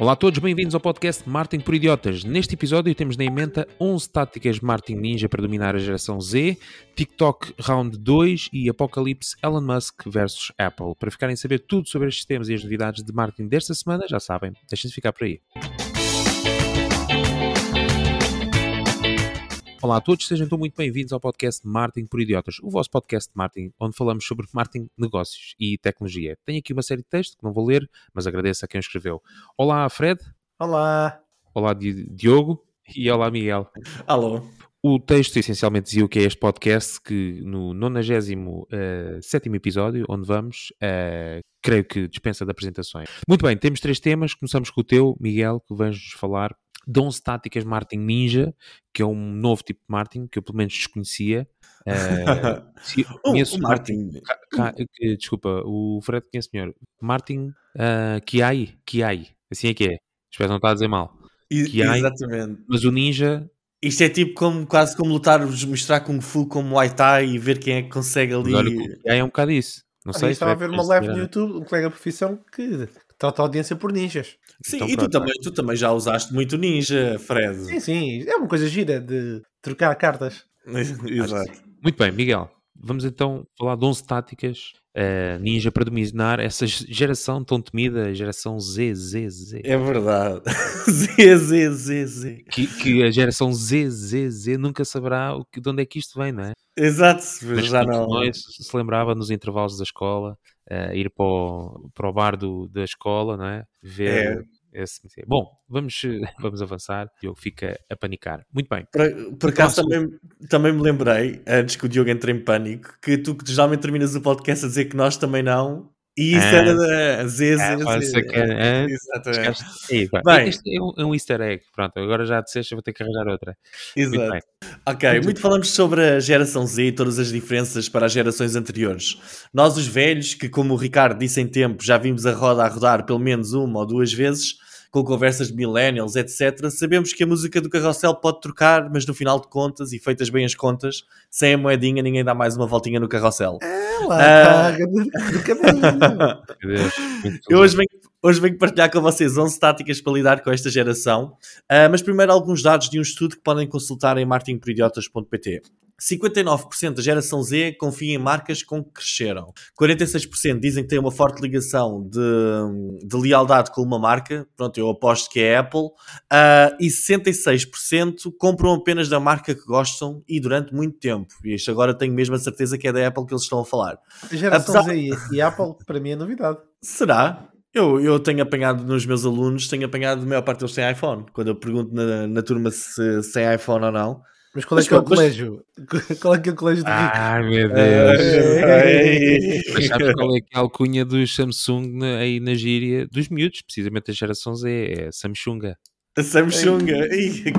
Olá a todos, bem-vindos ao podcast Martin por Idiotas. Neste episódio temos na emenda 11 táticas Martin Ninja para dominar a geração Z, TikTok Round 2 e Apocalipse Elon Musk versus Apple. Para ficarem a saber tudo sobre estes temas e as novidades de marketing desta semana, já sabem, deixem-se ficar por aí. Olá a todos, sejam então muito bem-vindos ao podcast Martin por Idiotas, o vosso podcast de marketing, onde falamos sobre marketing, negócios e tecnologia. Tenho aqui uma série de textos que não vou ler, mas agradeço a quem o escreveu. Olá, Fred. Olá. Olá, Diogo. E olá, Miguel. Alô. O texto essencialmente dizia o que é este podcast, que no 97 uh, episódio, onde vamos, uh, creio que dispensa de apresentações. Muito bem, temos três temas. Começamos com o teu, Miguel, que vens-nos falar 11 táticas marketing ninja, que é um novo tipo de marketing que eu pelo menos desconhecia. Uh, conheço o marketing. desculpa, o Fred conhece melhor. Martin uh, Kiai, Kiai, assim é que é. Espero não estar a dizer mal. Kiai, Exatamente. Mas o ninja. Isto é tipo como, quase como lutar, mostrar Kung Fu como Muay Thai e ver quem é que consegue ali. Agora, o Kiai é um bocado isso. Não sei. Estava a ver uma live no YouTube, um colega de profissão que trata a audiência por ninjas. Sim, então, e tu também, tu também já usaste muito ninja, Fred. Sim, sim, é uma coisa gira de trocar cartas. Exato. Muito bem, Miguel. Vamos então falar de 11 táticas uh, ninja para dominar essa geração tão temida, geração Z, Z, Z. É verdade. Z, Z, Z, Z. Que, que, a geração Z, Z, Z nunca saberá o que, de onde é que isto vem, não é? Exato, Mas já não. Nós se lembrava nos intervalos da escola, uh, ir para o, para o bar do, da escola, não é? Ver. É esse, bom, vamos, vamos avançar. O Diogo fica a panicar. Muito bem. Por, por acaso também, também me lembrei, antes que o Diogo entre em pânico, que tu que geralmente terminas o podcast a dizer que nós também não, e isso ah, era da Z, Z, ah, Z. Que, ah, Exatamente. Aí, Bem, isto é um, é um, easter egg. Pronto, agora já disseste, vou ter que arranjar outra. Exato. Muito ok, muito, muito falamos sobre a geração Z e todas as diferenças para as gerações anteriores. Nós, os velhos, que como o Ricardo disse em tempo, já vimos a roda a rodar pelo menos uma ou duas vezes, com conversas de millennials, etc. Sabemos que a música do carrossel pode trocar, mas no final de contas, e feitas bem as contas, sem a moedinha ninguém dá mais uma voltinha no carrossel. É lá, uh... do caminho. Eu hoje venho, hoje venho partilhar com vocês 11 táticas para lidar com esta geração, uh, mas primeiro alguns dados de um estudo que podem consultar em marketingporidiotas.pt. 59% da geração Z confia em marcas com que cresceram. 46% dizem que têm uma forte ligação de, de lealdade com uma marca. Pronto, eu aposto que é a Apple. Uh, e 66% compram apenas da marca que gostam e durante muito tempo. E isto agora tenho mesmo a certeza que é da Apple que eles estão a falar. A geração Apesar... Z e Apple, para mim, é novidade. Será? Eu, eu tenho apanhado nos meus alunos, tenho apanhado a maior parte deles sem iPhone. Quando eu pergunto na, na turma se, se tem iPhone ou não, mas qual é mas, que é o colégio? Qual é que é o colégio de Rico? Ai meu Deus! mas sabes qual é que é a alcunha do Samsung na, aí na gíria dos miúdos, precisamente a geração Z, é Samsunga. A Samsunga,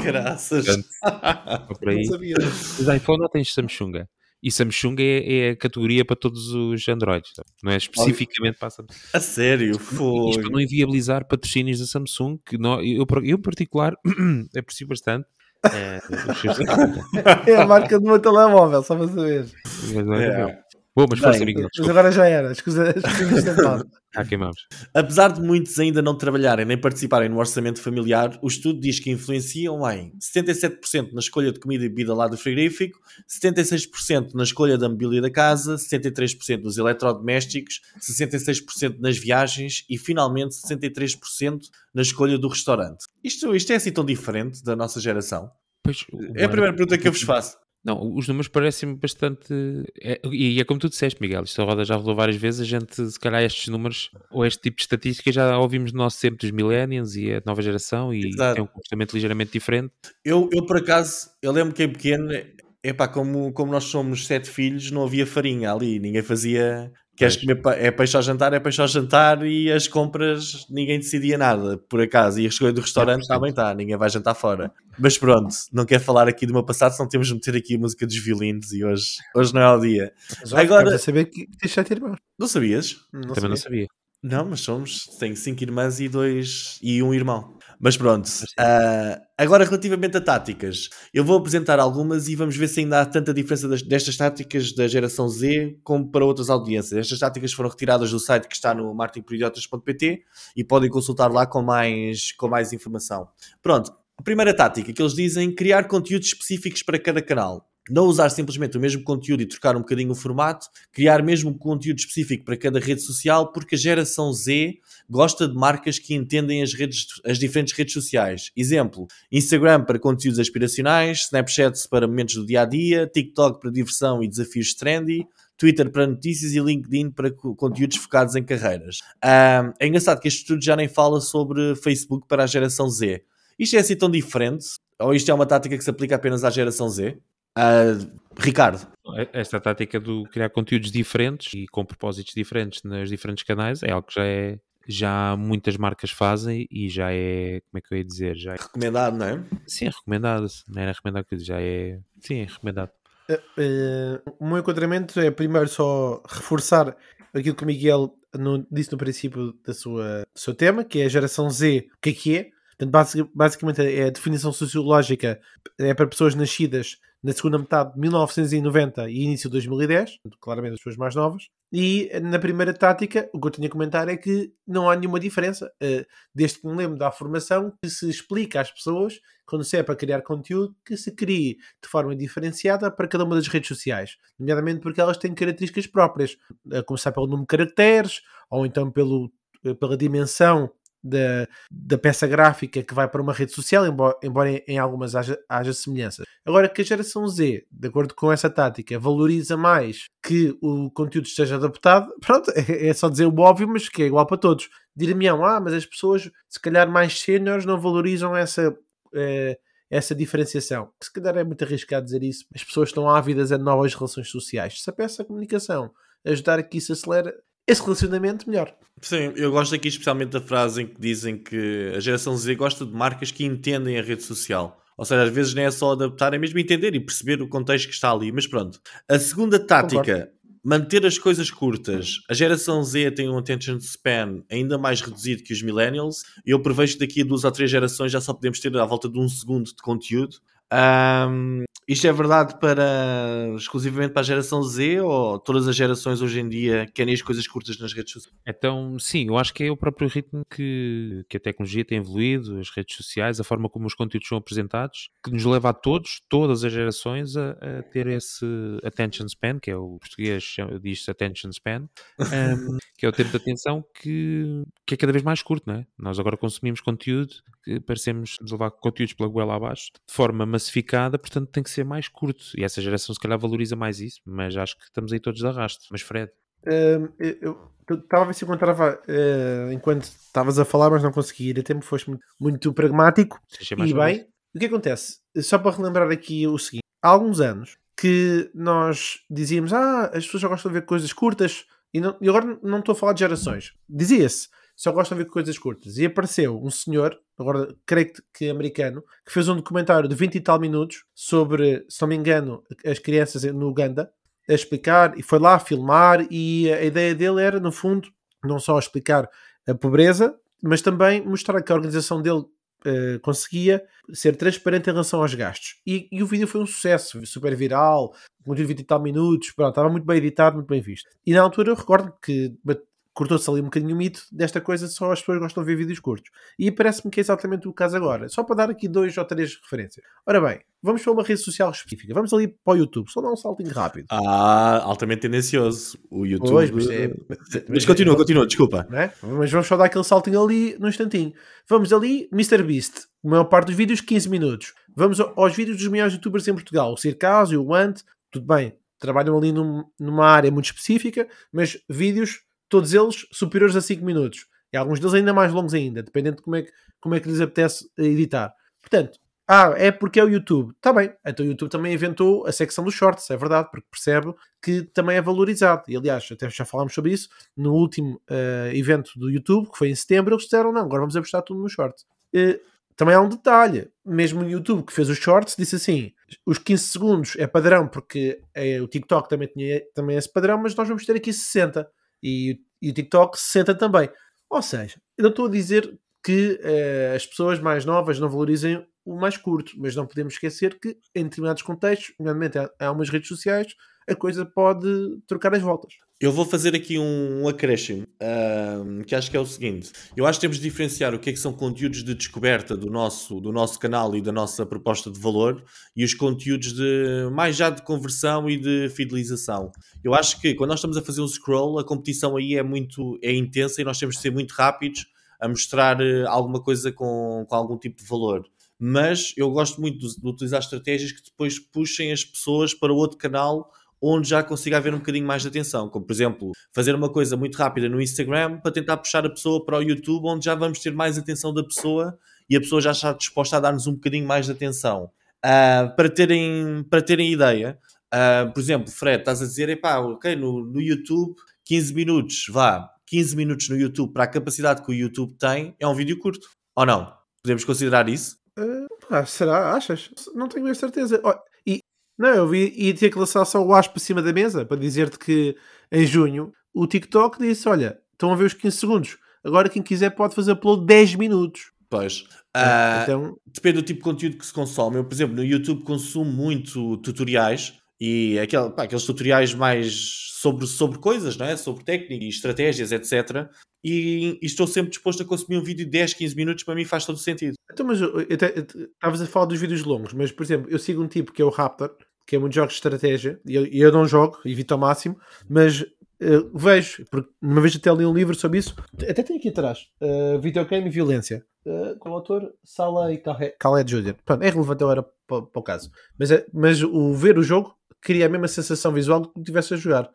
caraças! por aí. Não sabia. Mas iPhone não tens Samsunga. E Samsung é, é, a categoria para todos os Androids, não é especificamente para a Samsung. A sério? Foi. Isto para não inviabilizar patrocínios da Samsung, que não, eu, eu, em particular aprecio bastante, é, é a marca do meu telemóvel, só para saber. É. Bom, mas força, Miguel. Mas agora já era. Escusa, escusa ah, queimamos. Apesar de muitos ainda não trabalharem nem participarem no orçamento familiar, o estudo diz que influenciam em 77% na escolha de comida e bebida lá do frigorífico, 76% na escolha da mobília da casa, 73% dos eletrodomésticos, 66% nas viagens e, finalmente, 63% na escolha do restaurante. Isto, isto é assim tão diferente da nossa geração? Pois, é a primeira pergunta que eu vos faço. Não, os números parecem-me bastante. É, e é como tu disseste, Miguel, isto a roda já rodou várias vezes. A gente, se calhar, estes números ou este tipo de estatísticas já ouvimos no nosso tempo dos millennials e a nova geração e Exato. tem um comportamento ligeiramente diferente. Eu, eu, por acaso, eu lembro que em pequeno, epá, como, como nós somos sete filhos, não havia farinha ali, ninguém fazia Queres comer é peixe ao jantar, é peixe ao jantar e as compras ninguém decidia nada, por acaso. E a escolha do restaurante está bem, está, ninguém vai jantar fora. Mas pronto, não quero falar aqui do meu passado, senão temos de meter aqui a música dos violinos e hoje, hoje não é o dia. Mas, Agora, saber que tens sete irmãos. Não sabias? Não Também sabia. não sabia. Não, mas somos, tenho cinco irmãs e dois e um irmão. Mas pronto. Uh, agora, relativamente a táticas, eu vou apresentar algumas e vamos ver se ainda há tanta diferença das, destas táticas da geração Z como para outras audiências. Estas táticas foram retiradas do site que está no marketingperidiotas.pt e podem consultar lá com mais, com mais informação. Pronto. A primeira tática que eles dizem criar conteúdos específicos para cada canal não usar simplesmente o mesmo conteúdo e trocar um bocadinho o formato, criar mesmo conteúdo específico para cada rede social, porque a geração Z gosta de marcas que entendem as, redes, as diferentes redes sociais. Exemplo, Instagram para conteúdos aspiracionais, Snapchat para momentos do dia a dia, TikTok para diversão e desafios trendy, Twitter para notícias e LinkedIn para conteúdos focados em carreiras. Um, é engraçado que este estudo já nem fala sobre Facebook para a geração Z. Isto é assim tão diferente? Ou isto é uma tática que se aplica apenas à geração Z? Uh, Ricardo. Esta tática do criar conteúdos diferentes e com propósitos diferentes nos diferentes canais é algo que já é já muitas marcas fazem e já é, como é que eu ia dizer? Já é... Recomendado, não é? Sim, é recomendado. Não era recomendado, já é. Sim, é recomendado. Uh, uh, o meu enquadramento é primeiro só reforçar aquilo que o Miguel no, disse no princípio da sua, do seu tema, que é a geração Z, o que é que é? Portanto, basicamente é a definição sociológica é para pessoas nascidas na segunda metade de 1990 e início de 2010, claramente as pessoas mais novas. E na primeira tática, o que eu tinha a comentar é que não há nenhuma diferença. Uh, desde que me lembro da formação, que se explica às pessoas, quando se é para criar conteúdo, que se crie de forma diferenciada para cada uma das redes sociais. Nomeadamente porque elas têm características próprias, a começar pelo número de caracteres, ou então pelo, eh, pela dimensão da, da peça gráfica que vai para uma rede social, embora, embora em, algumas haja, haja semelhanças. Agora que a geração Z, de acordo com essa tática, valoriza mais que o conteúdo esteja adaptado, pronto, é, é só dizer o óbvio, mas que é igual para todos. Dir-me, ah, mas as pessoas, se calhar mais séniores, não valorizam essa. Eh, essa diferenciação. Se calhar é muito arriscado dizer isso. As pessoas estão ávidas a novas relações sociais. Se a peça comunicação ajudar a que isso acelere, esse relacionamento melhor. Sim, eu gosto aqui especialmente da frase em que dizem que a geração Z gosta de marcas que entendem a rede social. Ou seja, às vezes não é só adaptar, é mesmo entender e perceber o contexto que está ali. Mas pronto. A segunda tática, Concordo. manter as coisas curtas. A geração Z tem um attention span ainda mais reduzido que os millennials. E eu prevejo que daqui a duas ou três gerações já só podemos ter à volta de um segundo de conteúdo. Um, isto é verdade para exclusivamente para a geração Z ou todas as gerações hoje em dia querem as coisas curtas nas redes sociais? Então, sim, eu acho que é o próprio ritmo que, que a tecnologia tem evoluído, as redes sociais, a forma como os conteúdos são apresentados, que nos leva a todos, todas as gerações, a, a ter esse attention span, que é o português diz attention span, um, que é o tempo de atenção que, que é cada vez mais curto, não é? Nós agora consumimos conteúdo que parecemos levar conteúdos pela goela abaixo de forma massificada, portanto tem que ser mais curto. E essa geração se calhar valoriza mais isso, mas acho que estamos aí todos de arrasto. Mas Fred. Uh, eu estava a ver se encontrava uh, enquanto estavas a falar, mas não consegui ir a tempo, foste muito, muito pragmático. E bem, o que acontece? Só para relembrar aqui o seguinte: há alguns anos que nós dizíamos, ah, as pessoas já gostam de ver coisas curtas, e, não, e agora não estou a falar de gerações. Dizia-se, só gostam de ver coisas curtas. E apareceu um senhor, agora creio que americano, que fez um documentário de 20 e tal minutos sobre, se não me engano, as crianças no Uganda, a explicar, e foi lá filmar, e a ideia dele era, no fundo, não só explicar a pobreza, mas também mostrar que a organização dele uh, conseguia ser transparente em relação aos gastos. E, e, o vídeo foi um sucesso, super viral, com 20 e tal minutos, pronto, estava muito bem editado, muito bem visto. E na altura eu recordo que cortou-se ali um bocadinho o mito desta coisa, só as pessoas gostam de ver vídeos curtos. E parece-me que é exatamente o caso agora. Só para dar aqui dois ou três referências. Ora bem, vamos para uma rede social específica. Vamos ali para o YouTube, só dar um saltinho rápido. Ah, altamente tendencioso. O YouTube. Pois, mas, é, mas continua, continua, desculpa. É? Mas vamos só dar aquele saltinho ali no instantinho. Vamos ali, MrBeast. A maior parte dos vídeos, 15 minutos. Vamos aos vídeos dos melhores youtubers em Portugal. O Circásio, o Ant, tudo bem. Trabalham ali num, numa área muito específica, mas vídeos todos eles superiores a 5 minutos. E alguns deles ainda mais longos ainda, dependendo de como é que, como é que lhes apetece editar. Portanto, ah, é porque é o YouTube. Está bem. Então o YouTube também inventou a secção dos shorts, é verdade, porque percebe que também é valorizado. E aliás, até já falámos sobre isso no último uh, evento do YouTube, que foi em setembro, eles disseram não, agora vamos apostar tudo no shorts. Uh, também há um detalhe, mesmo o YouTube que fez os shorts disse assim: os 15 segundos é padrão, porque é, o TikTok também tinha também esse padrão, mas nós vamos ter aqui 60 e, e o TikTok 60 também. Ou seja, eu não estou a dizer que uh, as pessoas mais novas não valorizem o mais curto, mas não podemos esquecer que em determinados contextos, nomeadamente há umas redes sociais, a coisa pode trocar as voltas. Eu vou fazer aqui um, acréscimo, que acho que é o seguinte. Eu acho que temos de diferenciar o que é que são conteúdos de descoberta do nosso, do nosso canal e da nossa proposta de valor e os conteúdos de mais já de conversão e de fidelização. Eu acho que quando nós estamos a fazer um scroll, a competição aí é muito é intensa e nós temos de ser muito rápidos a mostrar eh, alguma coisa com, com algum tipo de valor mas eu gosto muito de, utilizar estratégias que depois puxem as pessoas para outro canal onde já consiga haver um bocadinho mais de atenção, como por exemplo fazer uma coisa muito rápida no Instagram para tentar puxar a pessoa para o YouTube, onde já vamos ter mais atenção da pessoa e a pessoa já está disposta a dar-nos um bocadinho mais de atenção. Uh, para, terem, para terem ideia, uh, por exemplo, Fred, estás a dizer, epá, ok, no, no YouTube 15 minutos, vá, 15 minutos no YouTube para a capacidade que o YouTube tem, é um vídeo curto, ou não? Podemos considerar isso? Uh, será? Achas? Não tenho a certeza. Oh, não, eu vi e tinha que lançar só o aspo por cima da mesa para dizer-te que em junho o TikTok disse: Olha, estão a ver os 15 segundos. Agora quem quiser pode fazer upload 10 minutos. Pois. Uh, então... Depende do tipo de conteúdo que se consome. Eu, por exemplo, no YouTube consumo muito tutoriais e aquele, pá, aqueles tutoriais mais sobre, sobre coisas, não é? sobre técnica e estratégias, etc. E, e, estou sempre disposto a consumir um vídeo de 10, 15 minutos, para mim faz todo sentido. Então, mas estavas a falar dos vídeos longos, mas por exemplo, eu sigo um tipo que é o Raptor, que é muito jogos de estratégia, e eu, eu não jogo, evito ao máximo, mas uh, vejo, porque uma vez até li um livro sobre isso, até tem aqui atrás, uh, Videogame e Violência, uh, com o autor Sala e Khaled Jr. Pronto, é relevante agora para, para o caso. Mas, é, mas o ver o jogo cria a mesma sensação visual que estivesse a jogar.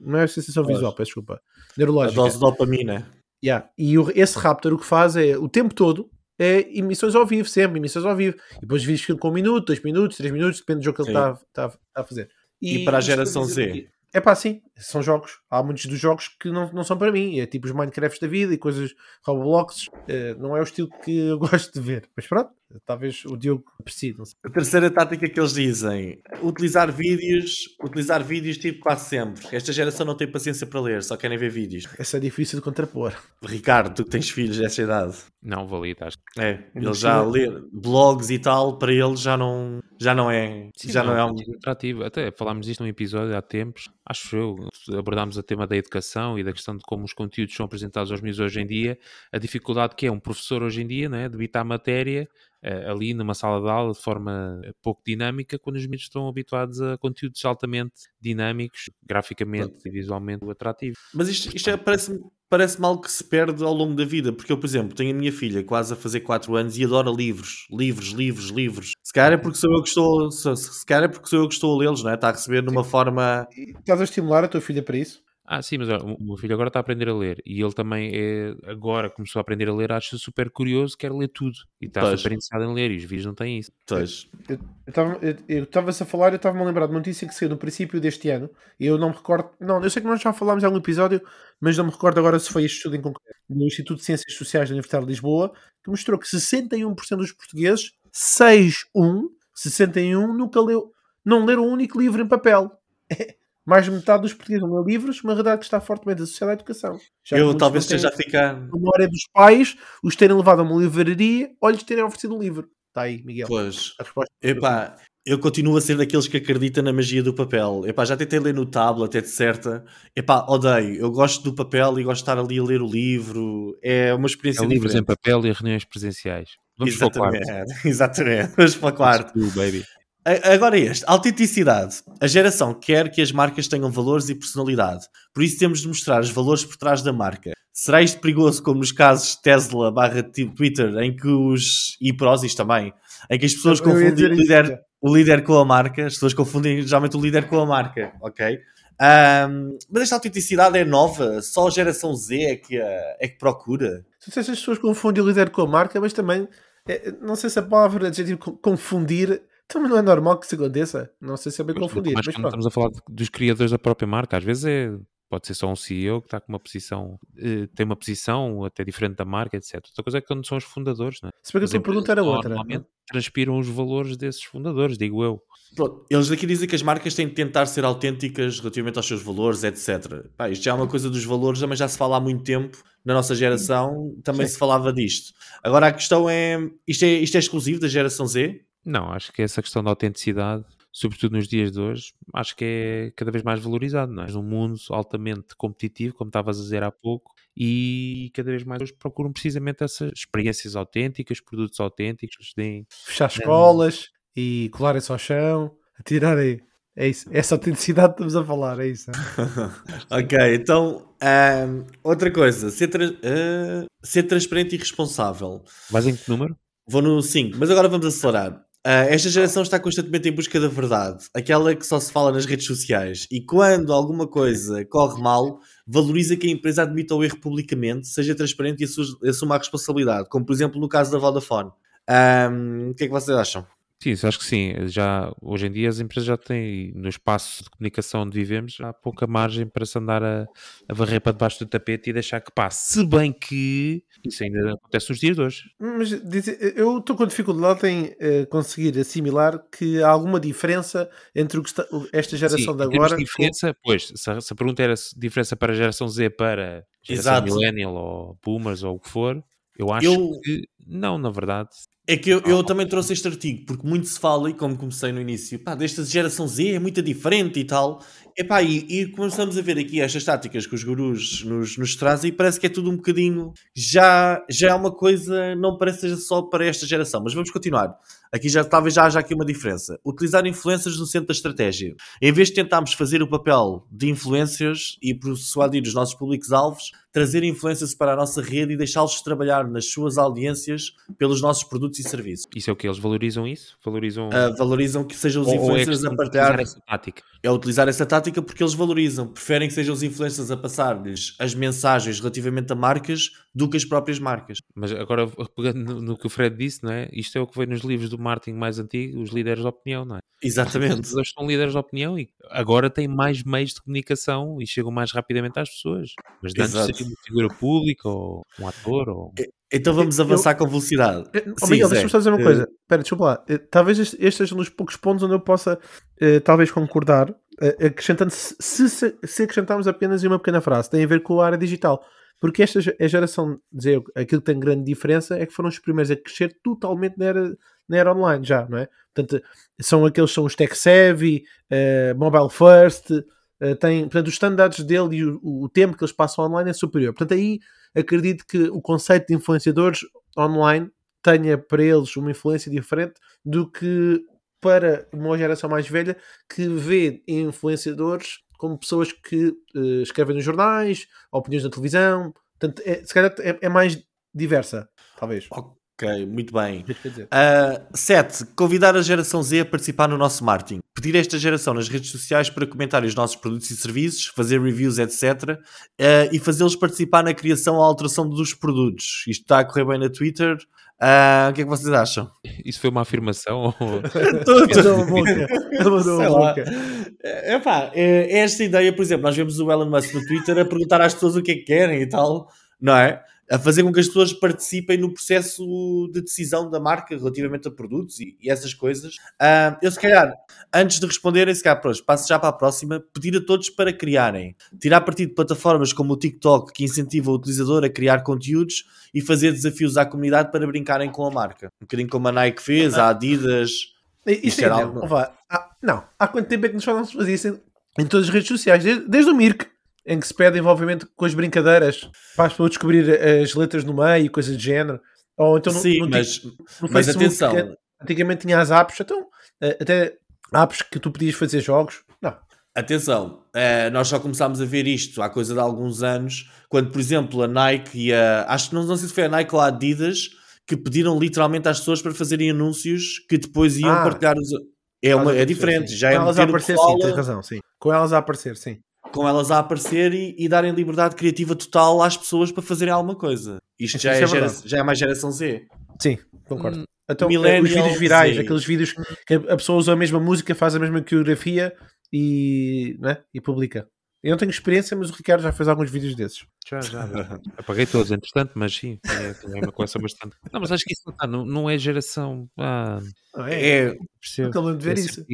Não é a sensação pois. visual, peço desculpa. Neurológica. A dose de dopamina. Yeah. E o, esse Raptor o que faz é o tempo todo é emissões ao vivo, sempre, emissões ao vivo. E depois vídeos com um minuto, dois minutos, três minutos, depende do jogo que ele está tá, tá a fazer. E, e para a geração Z? É pá, sim, são jogos. Há muitos dos jogos que não, não são para mim. É tipo os Minecrafts da vida e coisas Roblox. Uh, não é o estilo que eu gosto de ver. Mas pronto, talvez o Diogo aprecie. A terceira tática que eles dizem: utilizar vídeos, utilizar vídeos tipo quase sempre. Esta geração não tem paciência para ler, só querem ver vídeos. Essa é difícil de contrapor. Ricardo, tu que tens filhos dessa idade. Não, valida, acho. É, eles já lê blogs e tal, para eles já não, já não é, Sim, já não, não é um... atrativo. Até falámos disto num episódio há tempos, acho eu, abordámos o tema da educação e da questão de como os conteúdos são apresentados aos miúdos hoje em dia, a dificuldade que é um professor hoje em dia, né, de evitar a matéria ali numa sala de aula de forma pouco dinâmica, quando os miúdos estão habituados a conteúdos altamente dinâmicos, graficamente e visualmente atrativos. Mas isto, isto é, parece-me parece algo que se perde ao longo da vida, porque eu, por exemplo, tenho a minha filha quase a fazer 4 anos e adora livros, livros, livros, livros. Se calhar é porque sou eu que estou, se, se calhar é porque sou eu que estou a lê-los, não é? Está a receber de uma forma. Estás a estimular a tua filha para isso? Ah, sim, mas o meu filho agora está a aprender a ler e ele também é, agora começou a aprender a ler, acha super curioso, quer ler tudo e está pois. super interessado em ler e os vídeos não têm isso. Pois. Eu estava-se a falar, eu estava-me a lembrar de uma notícia que saiu no princípio deste ano e eu não me recordo, não, eu sei que nós já falámos em algum episódio, mas não me recordo agora se foi este estudo em concreto, no Instituto de Ciências Sociais da Universidade de Lisboa, que mostrou que 61% dos portugueses, 6-1, 61 nunca leu, não leram um único livro em papel. mais de metade dos portugueses não lê livros, uma realidade que está fortemente associada à educação. Já eu talvez esteja a ficar. A memória dos pais, os terem levado a uma livraria ou lhes terem oferecido um livro. Está aí, Miguel. Pois. A resposta é Epá, eu continuo a ser daqueles que acreditam na magia do papel. Epá, já tentei ler no tablet, etc. Epá, odeio. Eu gosto do papel e gosto de estar ali a ler o livro. É uma experiência é livros em papel e reuniões presenciais. Vamos Exatamente. para o quarto. Exatamente. Vamos para o quarto. baby. Agora este, autenticidade. A geração quer que as marcas tenham valores e personalidade. Por isso temos de mostrar os valores por trás da marca. Será isto perigoso como nos casos Tesla barra Twitter, em que os... e Prozis também, em que as pessoas confundem o líder, o líder com a marca, as pessoas confundem geralmente o líder com a marca, ok? Um, mas esta autenticidade é nova, só a geração Z é que, é que procura. Não sei se as pessoas confundem o líder com a marca, mas também, é, não sei se a palavra adjetivo confundir também não é normal que isso aconteça. Não sei se é bem confundido. Mas, mas estamos a falar dos criadores da própria marca. Às vezes é, pode ser só um CEO que está com uma posição, eh, tem uma posição até diferente da marca, etc. Outra coisa é que quando são os fundadores, não é? Se bem que a tua pergunta era outra. Normalmente transpiram os valores desses fundadores, digo eu. Pronto, eles aqui dizem que as marcas têm de tentar ser autênticas relativamente aos seus valores, etc. Pá, isto já é uma coisa dos valores, mas já se fala há muito tempo. Na nossa geração também Sim. se falava disto. Agora a questão é isto, é: isto é exclusivo da geração Z? Não, acho que essa questão da autenticidade, sobretudo nos dias de hoje, acho que é cada vez mais valorizado. Não é? Num mundo altamente competitivo, como estavas a dizer há pouco, e cada vez mais hoje procuram precisamente essas experiências autênticas, produtos autênticos. De, Fechar escolas e colarem-se ao chão, atirarem. É isso, essa autenticidade que estamos a falar, é isso. ok, então um, outra coisa, ser, tra uh, ser transparente e responsável. Vais em que número? Vou no 5, mas agora vamos acelerar. Uh, esta geração está constantemente em busca da verdade, aquela que só se fala nas redes sociais. E quando alguma coisa corre mal, valoriza que a empresa admita o erro publicamente, seja transparente e assuma a responsabilidade, como por exemplo no caso da Vodafone. Um, o que é que vocês acham? Sim, acho que sim. Já, hoje em dia as empresas já têm, no espaço de comunicação onde vivemos, há pouca margem para se andar a, a varrer para debaixo do tapete e deixar que passe. Se bem que isso ainda acontece nos dias de hoje. Mas eu estou com dificuldade em uh, conseguir assimilar que há alguma diferença entre o que está, esta geração sim, de agora. Diferença, com... pois, se, se a pergunta era diferença para a geração Z para geração Exato. millennial ou boomers ou o que for, eu acho eu... que não, na verdade. É que eu, eu, também trouxe este artigo, porque muito se fala, e como comecei no início, pá, desta geração Z é muito diferente e tal. Epá, e, e começamos a ver aqui estas táticas que os gurus nos, nos trazem e parece que é tudo um bocadinho. Já, já é uma coisa, não parece seja só para esta geração, mas vamos continuar. Aqui já talvez já haja aqui uma diferença. Utilizar influencers no centro da estratégia. Em vez de tentarmos fazer o papel de influencers e persuadir os nossos públicos-alvos, trazer influencers para a nossa rede e deixá-los trabalhar nas suas audiências pelos nossos produtos e serviços. Isso é o que eles valorizam isso? Valorizam, uh, valorizam que sejam os influencers ou é a partilhar. Essa tática? É utilizar essa tática porque eles valorizam, preferem que sejam os influencers a passar-lhes as mensagens relativamente a marcas do que as próprias marcas. Mas agora, pegando no, no que o Fred disse, não é? Isto é o que vem nos livros do marketing mais antigo, os líderes de opinião, não é? Exatamente. Eles são líderes de opinião e agora têm mais meios de comunicação e chegam mais rapidamente às pessoas. Mas antes seria uma figura pública ou um ator ou... Então vamos avançar eu, com velocidade. Eu, oh, Miguel, deixa-me só dizer uma coisa. Espera, deixa eu lá. Eh, talvez este seja um dos poucos pontos onde eu possa uh, talvez concordar, uh, acrescentando se, se, se acrescentarmos apenas uma pequena frase, tem a ver com a área digital. Porque esta a geração, dizer aquilo que tem grande diferença é que foram os primeiros a crescer totalmente na era, na era online já, não é? Portanto, são aqueles são os tech savvy, uh, mobile first, uh, tem, portanto, os standards dele e o, o, tempo que eles passam online é superior. Portanto, aí acredito que o conceito de influenciadores online tenha para eles uma influência diferente do que para uma geração mais velha que vê influenciadores como pessoas que uh, escrevem nos jornais, opiniões na televisão. Portanto, é, se calhar é, é mais diversa, talvez. Ok, muito bem. Uh, sete, convidar a geração Z a participar no nosso marketing. Pedir a esta geração nas redes sociais para comentar os nossos produtos e serviços, fazer reviews, etc. Uh, ah, e fazê-los participar na criação ou alteração dos produtos. Isto está a correr bem na Twitter. Uh, o que é que vocês acham? Isso foi uma afirmação? Ou... Tudo. boca. boca. É, pá, é, é esta ideia, por exemplo, nós vemos o Elon Musk no Twitter a perguntar às pessoas o que é que querem e tal, não é? A fazer com que as pessoas participem no processo de decisão da marca relativamente a produtos e, e essas coisas. Uh, eu, se calhar, antes de responderem, se calhar, pronto, passo já para a próxima, pedir a todos para criarem. Tirar partido de plataformas como o TikTok, que incentiva o utilizador a criar conteúdos e fazer desafios à comunidade para brincarem com a marca. Um bocadinho como a Nike fez, a Adidas. Isto, é, algo... não, há, não, há quanto tempo é que nos falamos fazer isso em, todas as redes sociais? Desde, desde o Mirk, em que se pede envolvimento com as brincadeiras para as pessoas descobrir as letras no meio e coisas do género. Ou então no, Sim, no, mas, no, mas atenção. Antigamente tinha as apps, então eh, até apps que tu podias fazer jogos. Não. Atenção, uh, nós só começámos a ver isto há coisa de alguns anos, quando, por exemplo, a Nike e a. Acho que não, não sei se foi a Nike ou a Adidas que pediram literalmente às pessoas para fazerem anúncios que depois iam ah, partilhar os. É, uma, é diferente, sim. já com é elas a aparecer, sim, tens razão, sim. Com elas a aparecer, sim. Com elas a aparecer e, e darem liberdade criativa total às pessoas para fazerem alguma coisa. Isto já é, é gera, já é mais geração Z. Sim, concordo. Hum, então, é, os vídeos virais, Z. aqueles vídeos que a pessoa usa a mesma música, faz a mesma coreografia e, né? e publica. Eu não tenho experiência, mas o Ricardo já fez alguns vídeos desses. Já, já. bastante. Apaguei todos, entretanto, mas sim, é, é uma coisa bastante. Não, mas acho que isso não, tá, não, não é geração. Ah, Não é? É, percebo. Acabamos de ver isso.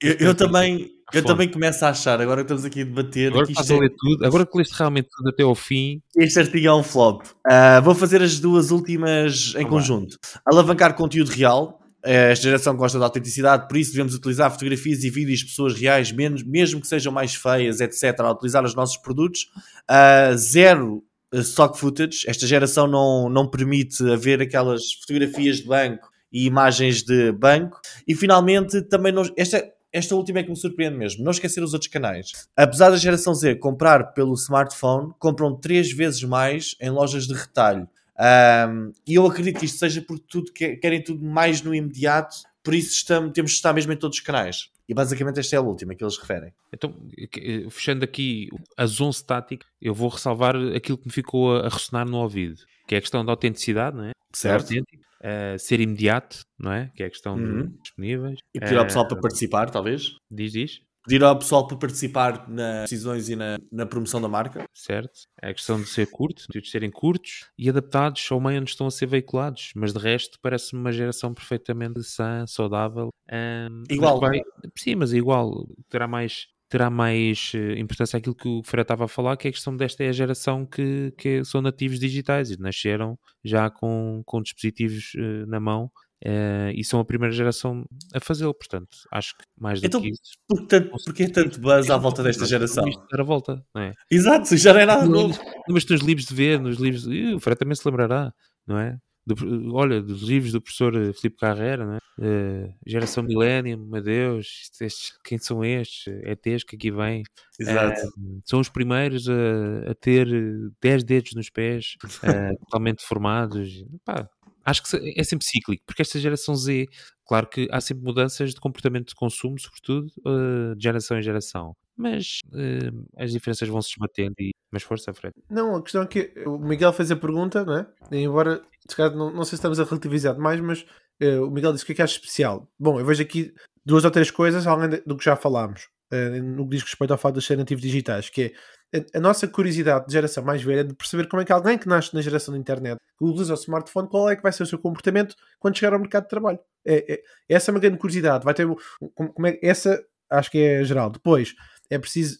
eu também, eu Fone. também começo a achar, agora que estamos aqui a debater, Agora que isto é- tudo, agora que leste realmente tudo até ao fim, este artigo é um flop. Ah, vou fazer as duas últimas em Vamos lá. conjunto. Alavancar conteúdo real. Eh, Esta geração gosta de autenticidade, por isso devemos utilizar fotografias e vídeos de pessoas reais, menos, mesmo que sejam mais feias, etc., a utilizar os nossos produtos. Ah, zero stock footage. Esta geração não, não permite haver aquelas fotografias de banco e imagens de banco. E finalmente, também não, esta, esta última é que me surpreende mesmo. Não esquecer os outros canais. Apesar da geração Z comprar pelo smartphone, compram três vezes mais em lojas de retalho. Um, e eu acredito que isto seja porque tudo que- querem tudo mais no imediato, por isso estamos, temos de estar mesmo em todos os canais. E basicamente esta é a última que eles referem. Então, eh, fechando aqui as 11 táticas, eu vou ressalvar aquilo que me ficou a, ressonar no ouvido, que é a questão da autenticidade, não é? Certo? autêntico, eh, ser imediato, não é? Que é a questão Uhum. de disponíveis. E pedir ao Eh, pessoal para participar, talvez. Diz, diz, Pedir ao pessoal para participar nas decisões e na, na promoção da marca. certo? É a questão de ser curto, de serem curtos e adaptados ao meio onde estão a ser veiculados, mas de resto parece-me uma geração perfeitamente sã, saudável. mas Igual. vai- sim, mas igual, terá mais terá mais eh, importância aquilo que o Freire estava a falar, que é a questão desta é a geração que, que são nativos digitais e nasceram já com, com dispositivos eh, na mão eh, e são a primeira geração a fazê-lo, portanto, acho que mais do Então, que isso. Porque tanto, porque é tanto buzz à volta desta geração? dar a volta, não é? Exato, já não é nada novo. Mas nos livros de ver, nos livros. O Fred também se lembrará, não é? Do- olha, dos livros do professor eh, Filipe Carreira, não é? Eh, geração Millennium, meu Deus, estes- quem são estes? ETs que aqui vêm. Exato. Eh, são os primeiros a, a ter eh, 10 dedos nos pés, eh, totalmente formados. Pá, acho que é sempre cíclico, porque esta geração Z, claro que há sempre mudanças de comportamento de consumo, sobretudo, eh, de geração em geração. Mas eh, as diferenças vão se esbatendo e. Mas força, Fred. Não, a questão é que o Miguel fez a pergunta, não é? E embora, não, não sei se estamos a relativizar demais, mas eh, o Miguel disse o que é que acha especial. Bom, eu vejo aqui duas ou três coisas, além do que já falámos, eh, no que diz respeito ao fato de ser nativos digitais, que é a, nossa curiosidade de geração mais velha de perceber como é que alguém que nasce na geração da internet, que utiliza o smartphone, qual é que vai ser o seu comportamento quando chegar ao mercado de trabalho. É, é- essa é uma grande curiosidade. Vai ter, como, como é, essa acho que é geral. Depois, é preciso.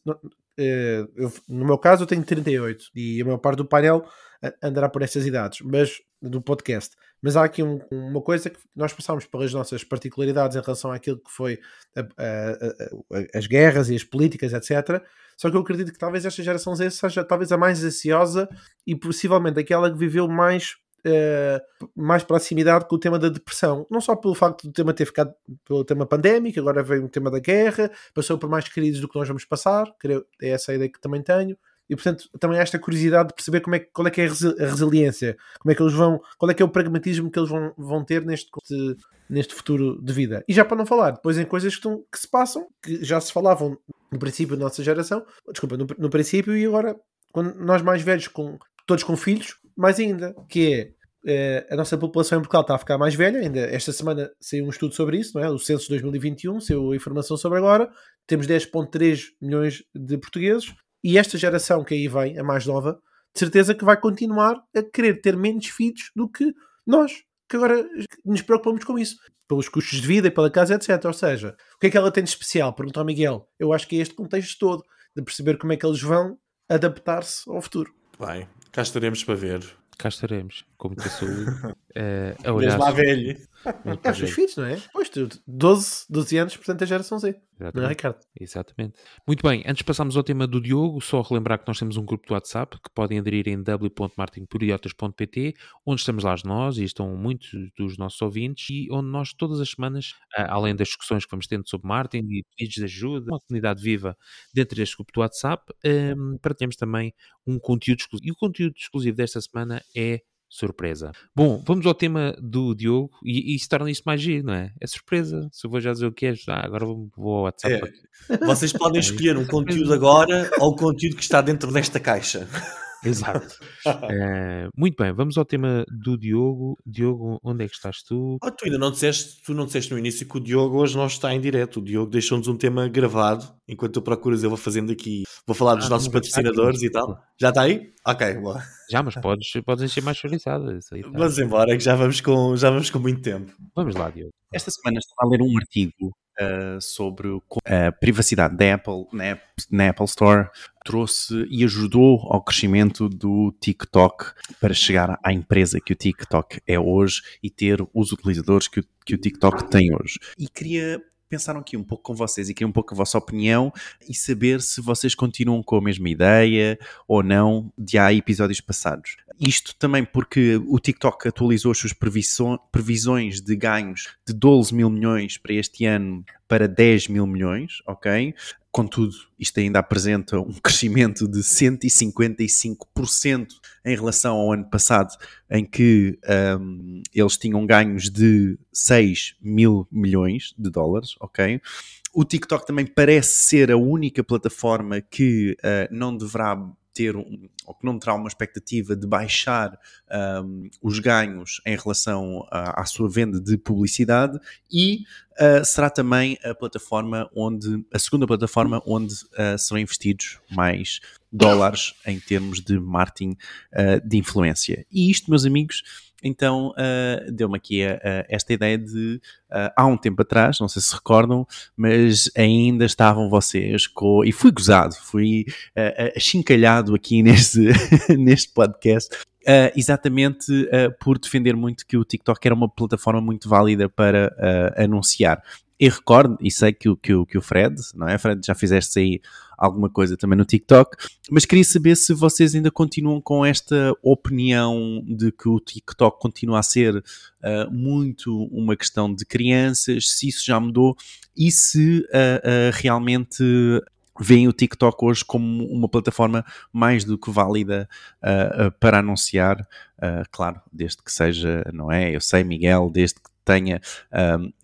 eh, eu- no meu caso, eu tenho 38 e a maior parte do painel andará por essas idades, mas do podcast. Mas há aqui um- uma coisa que nós passamos pelas nossas particularidades em relação àquilo que foi a- a- a- as guerras e as políticas, etc. Só que eu acredito que talvez esta geração Z seja talvez a mais ansiosa e possivelmente aquela que viveu mais eh, mais proximidade com o tema da depressão, não só pelo facto do tema ter ficado pelo tema pandémico, agora vem o tema da guerra, passou por mais crises do que nós vamos passar, creio, é essa a ideia que também tenho, e portanto também há esta curiosidade de perceber como é, qual é que é a, resi- a resiliência, como é que eles vão, qual é que é o pragmatismo que eles vão, vão ter neste, neste futuro de vida. E já para não falar, depois em coisas que, estão, que se passam, que já se falavam no princípio da nossa geração, desculpa, no, no princípio e agora, quando nós mais velhos, com, todos com filhos, mais ainda, que é eh, a nossa população em Portugal está a ficar mais velha, ainda esta semana saiu um estudo sobre isso, não é? o censo de 2021, saiu a informação sobre agora, temos 10.3 milhões de portugueses, e esta geração que aí vem, a mais nova, de certeza que vai continuar a querer ter menos filhos do que nós, que agora nos preocupamos com isso, pelos custos de vida e pela casa, etc. Ou seja, o que é que ela tem de especial? Perguntou ao Miguel. Eu acho que é este contexto todo, de perceber como é que eles vão adaptar-se ao futuro. Bem, cá estaremos para ver. Cá estaremos, com muita saúde. eh, a olhar à velha. É os seus filhos, não é? Pois, tu, 12, 12 anos, portanto, a geração Z. Não é, Exatamente. Ricardo? Exatamente. Muito bem, antes de passarmos ao tema do Diogo, só relembrar que nós temos um grupo do WhatsApp que podem aderir em w.marketingporidiotas.pt, onde estamos lá nós e estão muitos dos nossos ouvintes e onde nós todas as semanas, ah, além das discussões que vamos tendo sobre marketing e pedidos de ajuda, uma comunidade viva dentro deste grupo do WhatsApp, hum, partilhamos também um conteúdo exclusivo. E o conteúdo exclusivo desta semana é surpresa. Bom, vamos ao tema do Diogo e, e isso torna isto mais giro, não é? É surpresa. Se eu vou já dizer o que é, ah, agora vou, vou ao WhatsApp. É. Vocês podem escolher um conteúdo agora ou o conteúdo que está dentro desta caixa. Exato. uh, muito bem, vamos ao tema do Diogo. Diogo, onde é que estás tu? Oh, tu ainda não disseste, tu não disseste no início que o Diogo hoje não está em direto. O Diogo deixou-nos um tema gravado. Enquanto tu procuras, eu vou fazendo aqui, vou falar dos ah, nossos patrocinadores e tal. Já está aí? Ok, boa. Já, mas podes, podes encher mais chouriçada. Tá. Vamos embora, que já vamos, com, já vamos com muito tempo. Vamos lá, Diogo. Esta semana estava a ler um artigo uh, sobre a privacidade da Apple na, na Apple Store trouxe e ajudou ao crescimento do TikTok para chegar à empresa que o TikTok é hoje e ter os utilizadores que o, que o TikTok tem hoje. E queria pensaram aqui um pouco com vocês e queria um pouco a vossa opinião e saber se vocês continuam com a mesma ideia ou não de há episódios passados. Isto também porque o TikTok atualizou as suas previsões de ganhos de 12 mil milhões para este ano para 10 mil milhões, ok? Contudo, isto ainda apresenta um crescimento de 155% em relação ao ano passado, em que um, eles tinham ganhos de 6 mil milhões de dólares, ok? O TikTok também parece ser a única plataforma que uh, não deverá ter um, ou que não terá uma expectativa de baixar um, os ganhos em relação à, à, sua venda de publicidade e uh, será também a plataforma onde, a segunda plataforma onde uh, serão investidos mais dólares em termos de marketing uh, de influência. E isto, meus amigos, então uh, deu-me aqui uh, esta ideia de uh, há um tempo atrás, não sei se recordam, mas ainda estavam vocês com. E fui gozado, fui uh, achincalhado aqui neste, neste podcast. exatamente por defender muito que o TikTok era uma plataforma muito válida para anunciar. E recordo, e sei que, que, que o Fred, não é? Fred, já fizeste aí alguma coisa também no TikTok, mas queria saber se vocês ainda continuam com esta opinião de que o TikTok continua a ser uh, muito uma questão de crianças, se isso já mudou e se uh, uh, realmente veem o TikTok hoje como uma plataforma mais do que válida uh, uh, para anunciar, uh, claro, desde que seja, não é? Eu sei, Miguel, desde que tenha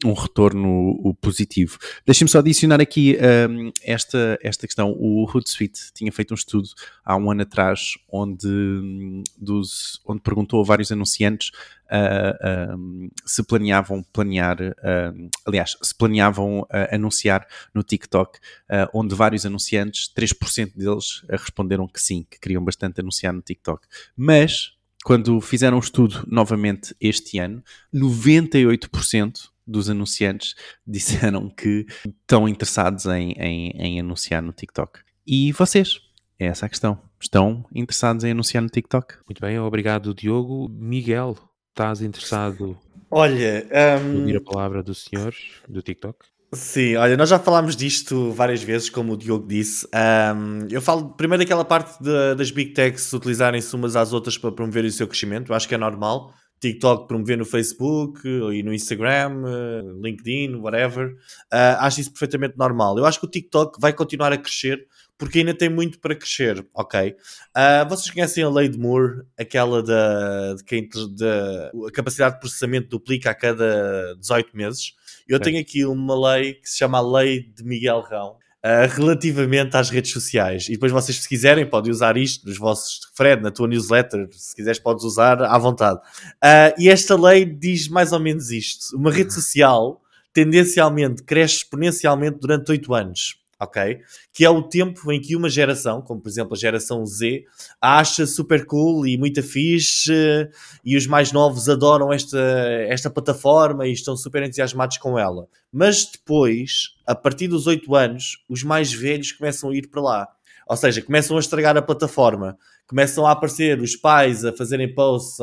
um, um retorno positivo. Deixem-me só adicionar aqui um, esta, esta questão. O Hootsuite tinha feito um estudo há um ano atrás onde, dos, onde perguntou a vários anunciantes uh, um, se planeavam planear, uh, aliás, se planeavam uh, anunciar no TikTok, onde vários anunciantes, 3% deles responderam que sim, que queriam bastante anunciar no TikTok. Mas quando fizeram um estudo novamente este ano, 98% dos anunciantes disseram que estão interessados em, em, em, anunciar no TikTok. E vocês? É essa a questão. Estão interessados em anunciar no TikTok? Muito bem, obrigado, Diogo. Miguel, estás interessado? Olha, um... ouvir a palavra do senhor do TikTok? Sim, olha, nós já falámos disto várias vezes, como o Diogo disse. Um, eu falo primeiro daquela parte de, das big techs utilizarem-se umas às outras para promover o seu crescimento, eu acho que é normal. TikTok promover no Facebook e no Instagram, LinkedIn, whatever. Uh, acho isso perfeitamente normal. Eu acho que o TikTok vai continuar a crescer porque ainda tem muito para crescer, ok? Uh, vocês conhecem a lei de Moore, aquela da, de quem a capacidade de processamento duplica a cada 18 meses? Eu tenho aqui uma lei que se chama a Lei de Miguel Rão, Uh, relativamente às redes sociais. E depois vocês, se quiserem, podem usar isto nos vossos Fred, na tua newsletter, se quiseres, podes usar à vontade. Uh, e esta lei diz mais ou menos isto: uma rede social tendencialmente cresce exponencialmente durante 8 anos ok? Que é o tempo em que uma geração, como por exemplo a geração Z, acha super cool e muito fixe e os mais novos adoram esta, esta plataforma e estão super entusiasmados com ela. Mas depois, a partir dos 8 anos, os mais velhos começam a ir para lá. Ou seja, começam a estragar a plataforma. Começam a aparecer os pais a fazerem posts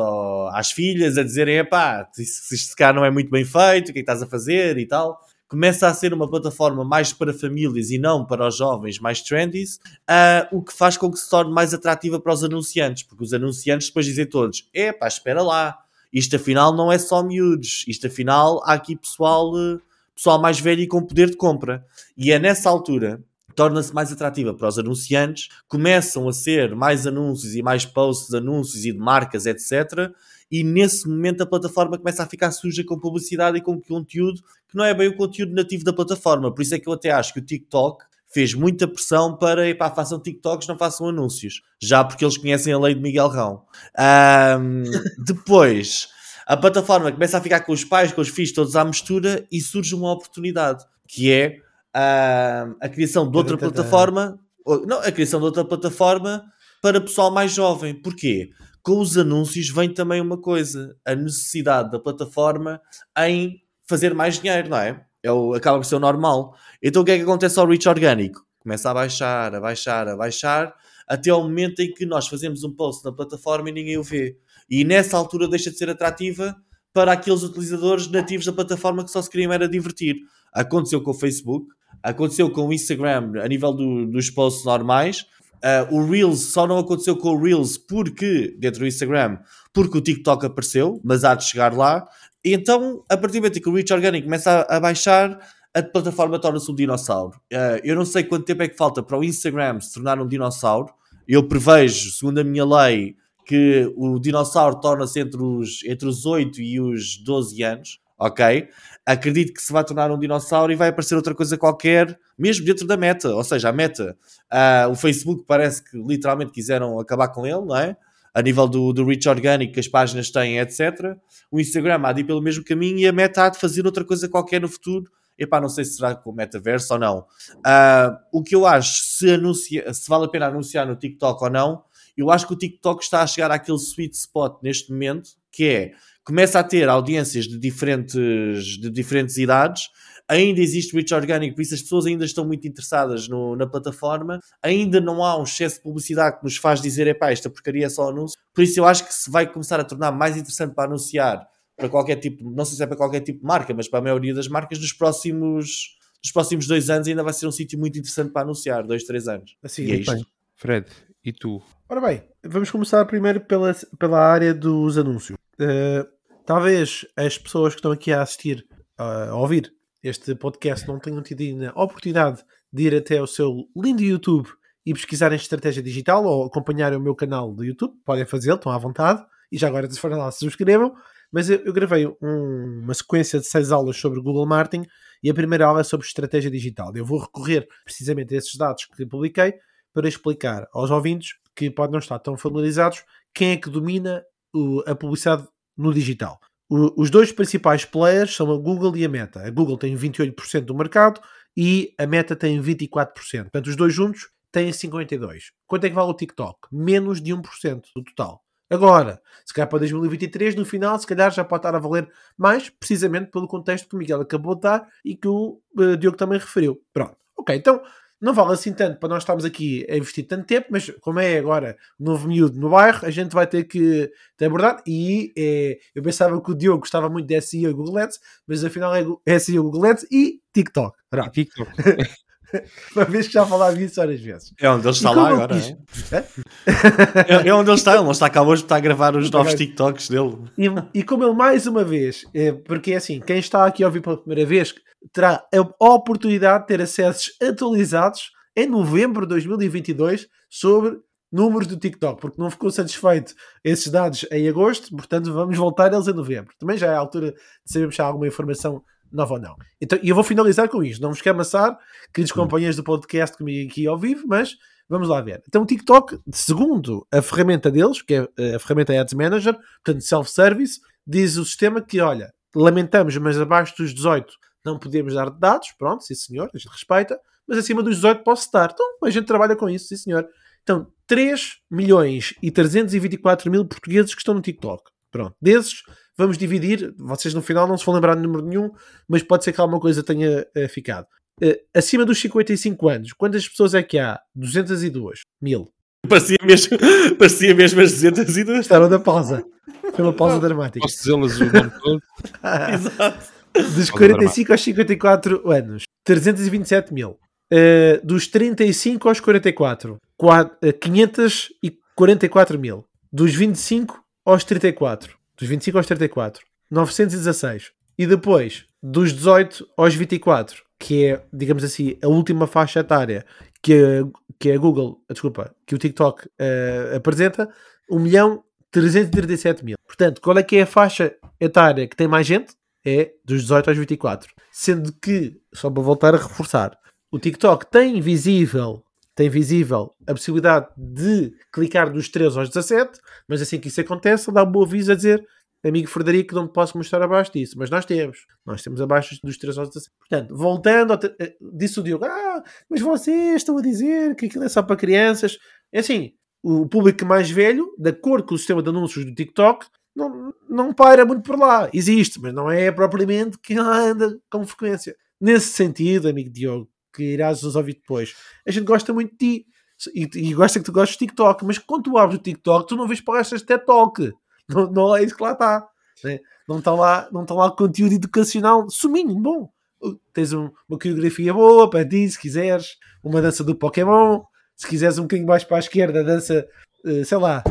às filhas, a dizerem: epá, se isto cá não é muito bem feito, o que é que estás a fazer e tal começa a ser uma plataforma mais para famílias e não para os jovens mais trendy, uh, o que faz com que se torne mais atrativa para os anunciantes, porque os anunciantes depois dizem todos: epá, espera lá, isto afinal não é só miúdos, isto afinal há aqui pessoal, eh, pessoal mais velho e com poder de compra. E é nessa altura torna-se mais atrativa para os anunciantes, começam a ser mais anúncios e mais posts de anúncios e de marcas, etc e nesse momento a plataforma começa a ficar suja com publicidade e com conteúdo que não é bem o conteúdo nativo da plataforma. Por isso é que eu até acho que o TikTok fez muita pressão para, epá, façam TikToks, não façam anúncios. Já porque eles conhecem a lei de Miguel Rão. Um, depois, a plataforma começa a ficar com os pais, com os filhos, todos à mistura e surge uma oportunidade, que é uh, a criação de outra plataforma, não, a criação de outra plataforma para pessoal mais jovem. Porquê? Com os anúncios vem também uma coisa, a necessidade da plataforma em fazer mais dinheiro, não é? é o, acaba por ser o normal. Então o que é que acontece ao reach orgânico? Começa a baixar, a baixar, a baixar, até ao momento em que nós fazemos um post na plataforma e ninguém o vê. E nessa altura deixa de ser atrativa para aqueles utilizadores nativos da plataforma que só se queriam era divertir. Aconteceu com o Facebook, aconteceu com o Instagram a nível do, dos posts normais. Uh, o Reels só não aconteceu com o Reels porque, dentro do Instagram, porque o TikTok apareceu, mas há de chegar lá. E então, a partir do momento que o reach orgânico começa a, a baixar, a plataforma torna-se um dinossauro. Uh, eu não sei quanto tempo é que falta para o Instagram se tornar um dinossauro. Eu prevejo, segundo a minha lei, que o dinossauro torna-se entre os, entre os 8 e os 12 anos, ok? Acredito que se vai tornar um dinossauro e vai aparecer outra coisa qualquer, mesmo dentro da meta. Ou seja, a meta, uh, o Facebook parece que literalmente quiseram acabar com ele, não é? a nível do, do reach orgânico que as páginas têm, etc. O Instagram há de ir pelo mesmo caminho e a meta há de fazer outra coisa qualquer no futuro. Epá, não sei se será com o metaverso ou não. Uh, o que eu acho, se, anuncia, se vale a pena anunciar no TikTok ou não, eu acho que o TikTok está a chegar àquele sweet spot neste momento, que é, começa a ter audiências de diferentes, de diferentes idades, ainda existe reach orgânico, por isso as pessoas ainda estão muito interessadas no, na plataforma, ainda não há um excesso de publicidade que nos faz dizer, epá, esta porcaria é só anúncio, por isso eu acho que se vai começar a tornar mais interessante para anunciar para qualquer tipo, não sei se é para qualquer tipo de marca, mas para a maioria das marcas, nos próximos, nos próximos dois anos ainda vai ser um sítio muito interessante para anunciar, dois, três anos. Assim, e é isto. bem. Fred, e tu? Ora bem, vamos começar primeiro pela, pela área dos anúncios. Uh, talvez as pessoas que estão aqui a assistir, uh, a ouvir este podcast não tenham tido ainda a oportunidade de ir até o seu lindo YouTube e pesquisarem estratégia digital ou acompanharem o meu canal do YouTube, podem fazê-lo, estão à vontade. E já agora, se forem lá, se subscrevam. Mas eu, eu gravei um, uma sequência de seis aulas sobre Google Marketing e a primeira aula é sobre estratégia digital. Eu vou recorrer precisamente a esses dados que publiquei para explicar aos ouvintes que podem não estar tão familiarizados quem é que domina o, a publicidade no digital. O, os dois principais players são a Google e a Meta. A Google tem 28% do mercado e a Meta tem 24%. Portanto, os dois juntos têm 52%. Quanto é que vale o TikTok? Menos de 1% do total. Agora, se calhar para 2023, no final, se calhar já pode estar a valer mais, precisamente pelo contexto que o Miguel acabou de dar e que o uh, Diogo também referiu. Pronto. Ok, então não vale assim tanto para nós estarmos aqui a investir tanto tempo, mas como é agora novo miúdo no bairro, a gente vai ter que ter abordar. E é, eu pensava que o Diogo gostava muito de SEO e Google Ads, mas afinal é SEO, Google Ads e TikTok. E TikTok. Uma vez que já falava isso várias vezes. É onde ele está lá agora. É? é? é onde ele está. Ele não está cá hoje para gravar os novos TikToks dele. E, e, como ele, mais uma vez, é, porque é assim, quem está aqui a ouvir pela primeira vez terá a oportunidade de ter acessos atualizados em novembro de 2022 sobre números do TikTok, porque não ficou satisfeito esses dados em agosto, portanto vamos voltar eles em novembro. Também já é a altura de sabermos se há alguma informação nova ou não. Então, e eu vou finalizar com isto. Não vos quero amassar, queridos hum. companheiros do podcast comigo aqui ao vivo, mas vamos lá ver. Então, o TikTok, segundo a ferramenta deles, que é eh, a ferramenta Ads Manager, portanto, self-service, diz o sistema que, olha, lamentamos, mas abaixo dos 18 não podemos dar dados, pronto, sim senhor, a gente respeita, mas acima dos 18 posso dar. Então, a gente trabalha com isso, sim senhor. Então, 3 milhões e 324 mil portugueses que estão no TikTok. Pronto, desses vamos dividir. Vocês no final não se vão lembrar de número nenhum, mas pode ser que alguma coisa tenha uh, ficado. Uh, acima dos 55 anos, quantas pessoas é que há? 202 mil. Parecia mesmo, parecia mesmo as 202. Estaram da pausa. Foi uma pausa dramática. Posso dizê-las o nome todo? Exato. Dos 45 aos 54 anos, 327 mil. Uh, dos 35 aos 44, 4, uh, 544 mil. Dos 25 aos 34, dos 25 aos 34, 916. E depois, dos 18 aos 24, que é, digamos assim, a última faixa etária que a, que a Google, desculpa, que o TikTok uh, apresenta, 1 milhão 337 mil. Portanto, qual é que é a faixa etária que tem mais gente? É dos 18 aos 24. Sendo que, só para voltar a reforçar, o TikTok tem visível, tem visível a possibilidade de clicar dos 13 aos 17, mas assim que isso acontece, dá um bom aviso a dizer amigo Frederico, não posso mostrar abaixo disso, mas nós temos, nós temos abaixo dos 13 aos 17. Portanto, voltando, eh, disse o Diogo, ah, mas vocês estão a dizer que aquilo é só para crianças. É assim, o público mais velho, de acordo com o sistema de anúncios do TikTok, não, não para muito por lá. Existe, mas não é propriamente que anda com frequência. Nesse sentido, amigo Diogo, que irás ouvir depois, a gente gosta muito de ti e, e gosta que tu gostes de TikTok, mas quando tu abres o TikTok, tu não vês palestras de TED Talk. Não, não é isso que lá está. Né? Não está lá, não está lá conteúdo educacional suminho, bom. Tens um, uma coreografia boa para ti, se quiseres, uma dança do Pokémon, se quiseres um bocadinho mais para a esquerda, dança, uh, sei lá,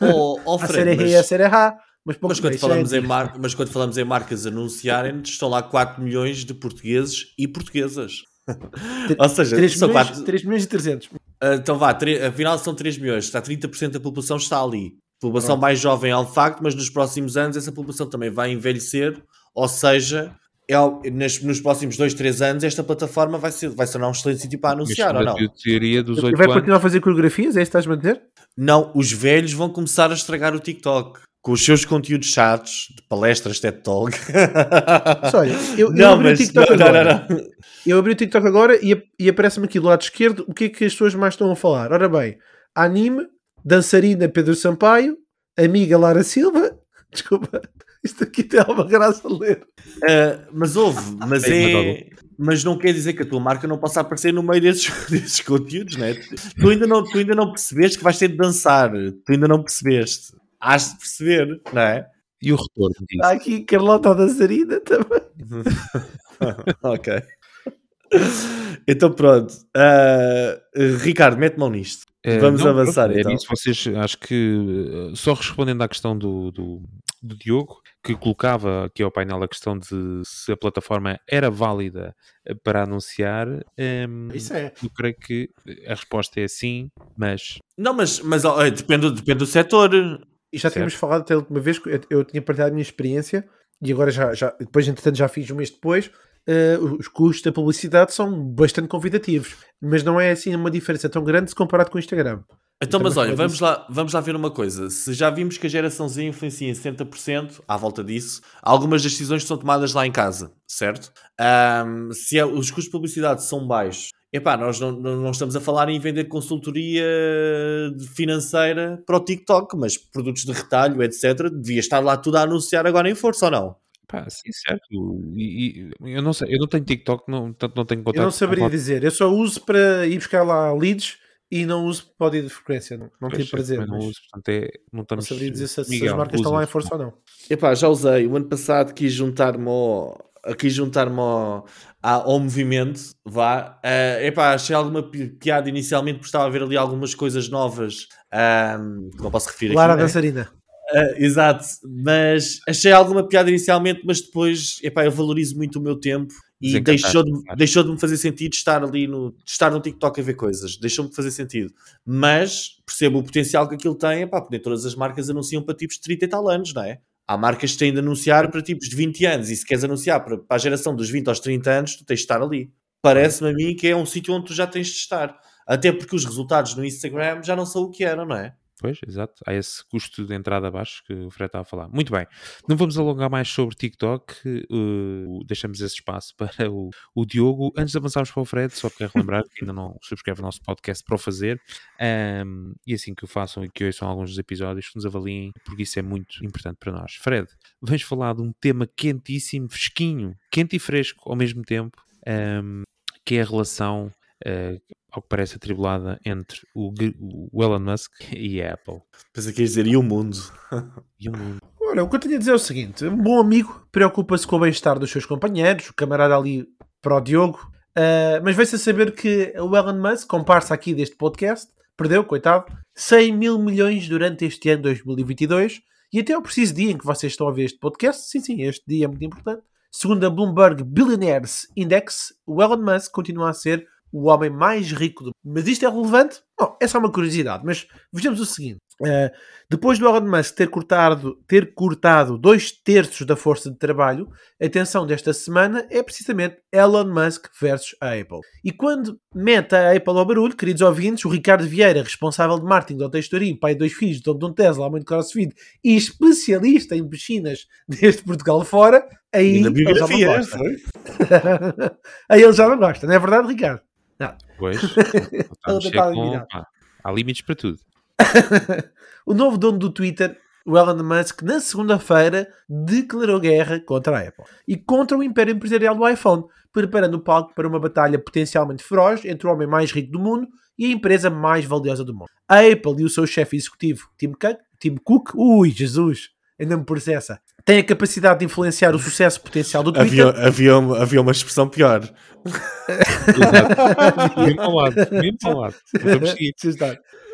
oh, oh, a mas... a série A. Mas, mas, quando falamos em mar... mas quando falamos em marcas anunciarem, estão lá 4 milhões de portugueses e portuguesas. Ou seja, 3 são milhões, 4... 3 milhões e 300. Uh, ah, então vá, 3... afinal são 3 milhões, está 30% da população está ali. A população Pronto. mais jovem é um facto, mas nos próximos anos essa população também vai envelhecer, ou seja, é, nos, nos próximos 2, 3 anos esta plataforma vai ser, vai ser um excelente sítio para anunciar, ou não? Teoria dos 8 vai continuar a fazer coreografias? É isso que estás a manter? Não, os velhos vão começar a estragar o TikTok com os seus conteúdos chatos de palestras TED Talk. olha, eu, não, eu abri mas, o TikTok não, agora. Não, eu abri o TikTok agora e, e aparece-me aqui do lado esquerdo o que é que as pessoas mais estão a falar. Ora bem, anime, dançarina Pedro Sampaio, amiga Lara Silva, desculpa, isto aqui tem alguma graça a ler. Uh, mas houve, mas é. Mas não quer dizer que a tua marca não possa aparecer no meio desses, desses conteúdos, né? Tu ainda, não, tu ainda não percebeste que vais ter de dançar. Tu ainda não percebeste. Has de perceber, não é? E o retorno disso? Está aqui Carlota Dançarina também. ok. Então pronto. Uh, Ricardo, mete mão nisto. É, Vamos não, avançar é então. Isso, vocês, acho que, só respondendo à questão do, do, do Diogo, que colocava aqui ao painel a questão de se a plataforma era válida eh, para anunciar. Um, ehm, Isso é. Eu creio que a resposta é sim, mas. Não, mas, mas depende, depende do setor. E já tínhamos falado até a última vez, eu, eu tinha partilhado a minha experiência e agora já, já depois, entretanto, já fiz um mês depois. Uh, os custos da publicidade são bastante convidativos, mas não é assim uma diferença tão grande se comparado com o Instagram. Então, mas olha, vamos lá, vamos lá ver uma coisa. Se já vimos que a geração Z influencia em 70% à volta disso, algumas das decisões são tomadas lá em casa, certo? Um, se é, os custos de publicidade são baixos, epá, nós não, não, estamos a falar em vender consultoria financeira para o TikTok, mas produtos de retalho, etc. Devia estar lá tudo a anunciar agora em força ou não? Pá, sim, certo. E, e, eu não sei, eu não tenho TikTok, não, portanto não tenho contato. Eu não saberia dizer, eu só uso para ir buscar lá leads e não uso para de frequência, não, não tenho prazer. Não mas... uso, portanto é, não, estamos... não saberia dizer se, Miguel, se as marcas estão lá em força ou não. Epá, já usei, o ano passado quis juntar-me ao, quis juntar-me ao, ao movimento, vá. Uh, epá, achei alguma piada inicialmente porque estava a ver ali algumas coisas novas um, que não posso referir Lara aqui. Lara Dançarina. Né? Uh, exato, mas achei alguma piada inicialmente, mas depois epá, eu valorizo muito o meu tempo e deixou de, deixou de me fazer sentido estar ali no, estar no TikTok a ver coisas, deixou-me de fazer sentido. Mas percebo o potencial que aquilo tem, epá, porque todas as marcas anunciam para tipos de 30 e tal anos, não é? Há marcas que têm de anunciar para tipos de 20 anos e se queres anunciar para, para a geração dos 20 aos 30 anos, tu tens de estar ali. Parece-me a mim que é um sítio onde tu já tens de estar. Até porque os resultados no Instagram já não são o que eram, não é? Pois, exato. Há esse custo de entrada abaixo que o Fred estava a falar. Muito bem. Não vamos alongar mais sobre TikTok. Uh, deixamos esse espaço para o, o, Diogo. Antes de avançarmos para o Fred, só quero lembrar que ainda não subscreve o nosso podcast para o fazer. Um, e assim que o façam e que ouçam alguns dos episódios, que nos avaliem, porque isso é muito importante para nós. Fred, vamos falar de um tema quentíssimo, fresquinho, quente e fresco ao mesmo tempo, um, que é a relação uh, ao que parece atribulada entre o, o Elon Musk e a Apple. Pensei que dizer, e o mundo? e o mundo? Olha, o que eu tenho a dizer é o seguinte: um bom amigo preocupa-se com o bem-estar dos seus companheiros, o camarada ali para o Diogo, uh, mas veio-se a saber que o Elon Musk, comparsa aqui deste podcast, perdeu, coitado, 100 mil milhões durante este ano 2022 e até o preciso dia em que vocês estão a ver este podcast, sim, sim, este dia é muito importante. Segundo a Bloomberg Billionaires Index, o Elon Musk continua a ser o homem mais rico do mundo. Mas isto é relevante? Bom, é só uma curiosidade, mas vejamos o seguinte. Uh, depois do Elon Musk ter cortado, ter cortado dois terços da força de trabalho, a tensão desta semana é precisamente Elon Musk versus a Apple. E quando mete a Apple ao barulho, queridos ouvintes, o Ricardo Vieira, responsável de marketing do Textorim, pai de dois filhos, dono de um Tesla, mãe de crossfit e especialista em piscinas desde Portugal fora, aí ele já não gosta. aí ele já não gosta, não é verdade, Ricardo? Não. Pois, com, há limites para tudo. o novo dono do Twitter, o Elon Musk, na segunda-feira declarou guerra contra a Apple e contra o império empresarial do iPhone, preparando o palco para uma batalha potencialmente feroz entre o homem mais rico do mundo e a empresa mais valiosa do mundo. A Apple e o seu chefe executivo, Tim Cook, Tim Cook, ui, Jesus, ainda me processa, tem a capacidade de influenciar o sucesso potencial do Twitter. Havia, havia, uma, havia uma expressão pior. mesmo ao lado, mesmo ao lado. Vamos seguir.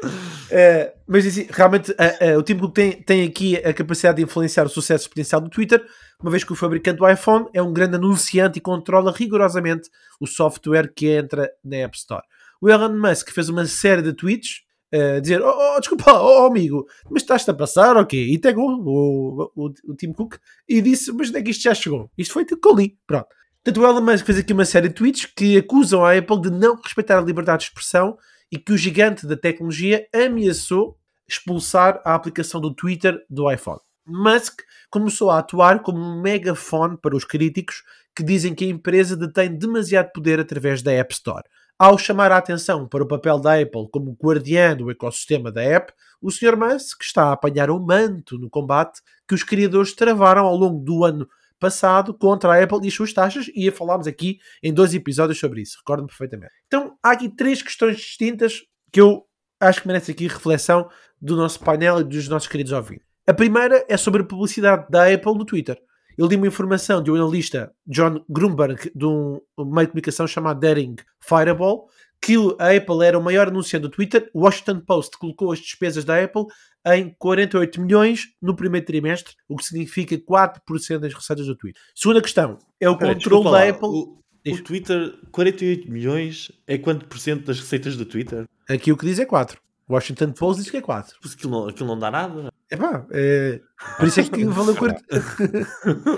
Uh, mas assim, realmente uh, uh, o Tim Cook tem, tem aqui a capacidade de influenciar o sucesso potencial do Twitter, uma vez que o fabricante do iPhone é um grande anunciante e controla rigorosamente o software que entra na App Store. O Elon Musk fez uma série de tweets a dizer: oh, oh, desculpa, oh, amigo, mas estás-te a passar o okay? quê? E pegou o, o, o, Tim Cook e disse: Mas onde é que isto já chegou? Isto foi que eu li. Pronto. Portanto, o Elon Musk fez aqui uma série de tweets que acusam a Apple de não respeitar a liberdade de expressão e que o gigante da tecnologia ameaçou expulsar a aplicação do Twitter do iPhone. Musk começou a atuar como um megafone para os críticos que dizem que a empresa detém demasiado poder através da App Store. Ao chamar a atenção para o papel da Apple como guardiã do ecossistema da app, o Sr. Musk está a apanhar o manto no combate que os criadores travaram ao longo do ano passado contra a Apple e as suas taxas, e falámos aqui em dois episódios sobre isso, recordo-me perfeitamente. Então, há aqui três questões distintas que eu acho que merecem aqui reflexão do nosso painel e dos nossos queridos ouvintes. A primeira é sobre a publicidade da Apple no Twitter. Eu li uma informação de um analista, John Grunberg, de um meio de comunicação chamado Daring Fireball, que a Apple era o maior anunciante do Twitter. O Washington Post colocou as despesas da Apple em 48 milhões no primeiro trimestre, o que significa 4% das receitas do Twitter. Segunda questão é o controle da lá, Apple. O, o, Twitter, 48 milhões é quanto por cento das receitas do Twitter? Aqui o que diz é 4. O Washington Post diz que é 4. Mas aquilo não, aquilo não dá nada. É pá, é... por isso é que valeu 40...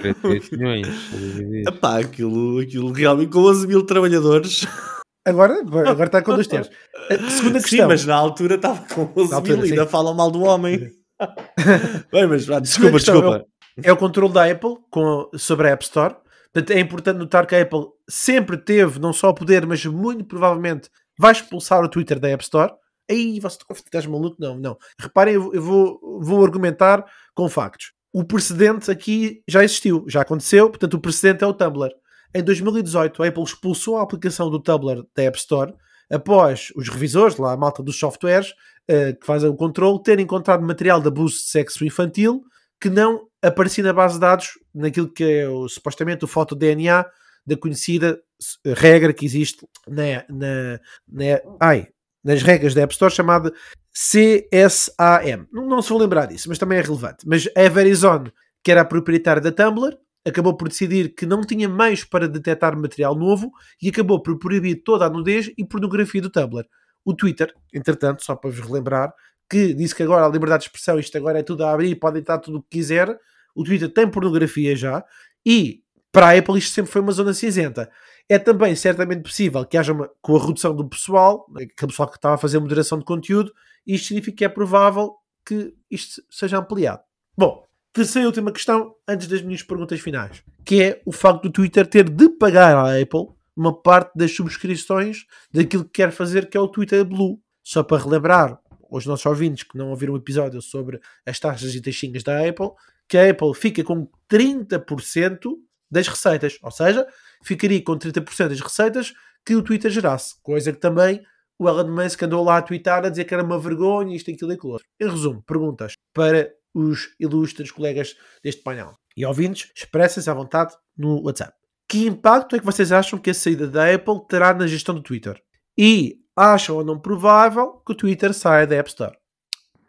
48 milhões. Epá, aquilo, aquilo realmente com 11 mil trabalhadores. Agora, agora está com dois terços. Segunda questão. Sim, mas na altura estava com 11 altura, mil e ainda falam mal do homem. Bem, mas desculpa, desculpa. É o, é o controle da Apple com, sobre a App Store. Portanto, é importante notar que a Apple sempre teve não só o poder, mas muito provavelmente vai expulsar o Twitter da App Store. Aí você estás maluco? Não, não. Reparem, eu vou, vou argumentar com factos. O precedente aqui já existiu, já aconteceu, portanto, o precedente é o Tumblr. Em 2018, a Apple expulsou a aplicação do Tumblr da App Store após os revisores, lá a malta dos softwares, uh, que fazem o controle, terem encontrado material de abuso de sexo infantil que não aparecia na base de dados naquilo que é o, supostamente o foto-DNA da conhecida regra que existe na, na, na, ai, nas regras da App Store chamada CSAM. Não, não se vão lembrar disso, mas também é relevante. Mas a Verizon, que era a proprietária da Tumblr, acabou por decidir que não tinha meios para detectar material novo e acabou por proibir toda a nudez e pornografia do Tumblr. O Twitter, entretanto, só para vos relembrar, que disse que agora a liberdade de expressão, isto agora é tudo a abrir, podem estar tudo o que quiser. O Twitter tem pornografia já e para a Apple isto sempre foi uma zona cinzenta. É também certamente possível que haja uma, com a redução do pessoal, aquele pessoal que estava a fazer moderação de conteúdo, isto significa que é provável que isto seja ampliado. Bom, Terceira e última questão, antes das minhas perguntas finais, que é o facto do Twitter ter de pagar à Apple uma parte das subscrições daquilo que quer fazer, que é o Twitter Blue. Só para relembrar aos nossos ouvintes que não ouviram o episódio sobre as taxas e taxinhas da Apple, que a Apple fica com 30% das receitas, ou seja, ficaria com 30% das receitas que o Twitter gerasse, coisa que também o Elon Musk andou lá a twittar a dizer que era uma vergonha, isto, aquilo e aquilo outro. Em resumo, perguntas para os ilustres colegas deste painel. E ouvintes, expressem-se à vontade no WhatsApp. Que impacto é que vocês acham que a saída da Apple terá na gestão do Twitter? E acham ou não provável que o Twitter saia da App Store?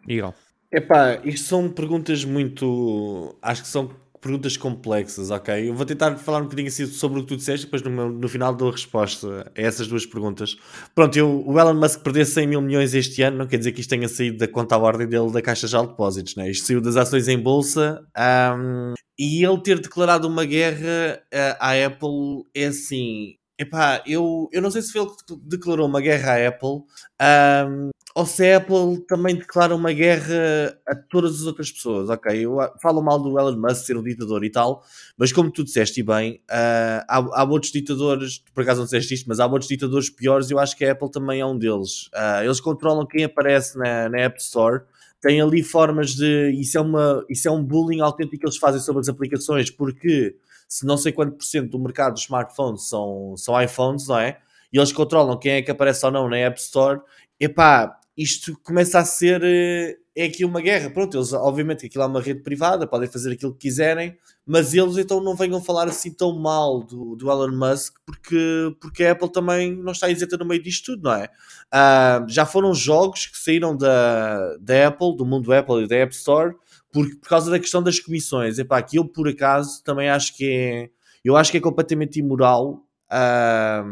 Igual. Epá, isto são perguntas muito. Acho que são perguntas complexas, ok? Eu vou tentar falar um bocadinho assim sobre o que tu disseste, depois no, no final dou a resposta a essas duas perguntas. Pronto, eu, o Elon Musk perder 100 mil milhões este ano não quer dizer que isto tenha saído da conta à ordem dele da Caixa de Depósitos, né? Isto saiu das ações em bolsa ahm, e ele ter declarado uma guerra ah, à Apple é assim. Epá, eu, eu não sei se foi ele que declarou uma guerra à Apple ahm, ou se a Apple também declara uma guerra a todas as outras pessoas. Ok, eu ah, falo mal do Elon Musk ser um ditador e tal, mas como tu disseste e bem, ah, há, há outros ditadores, por acaso não disseste isto, mas há outros ditadores piores e eu acho que a Apple também é um deles. Ah, eles controlam quem aparece na, na App Store. Tem ali formas de. Isso é, uma, isso é um bullying autêntico que eles fazem sobre as aplicações, porque se não sei quanto por cento do mercado dos smartphones são, são iPhones, não é? E eles controlam quem é que aparece ou não na App Store. Epá, isto começa a ser. eh, É aqui uma guerra. Pronto, eles, obviamente, aquilo é uma rede privada, podem fazer aquilo que quiserem, mas eles então não venham falar assim tão mal do, do Elon Musk, porque, porque a Apple também não está isenta no meio disto tudo, não é? Ah, já foram jogos que saíram da, da Apple, do mundo Apple e da App Store, por, por causa da questão das comissões. Epá, eu, por acaso, também acho que é. Eu acho que é completamente imoral. ah,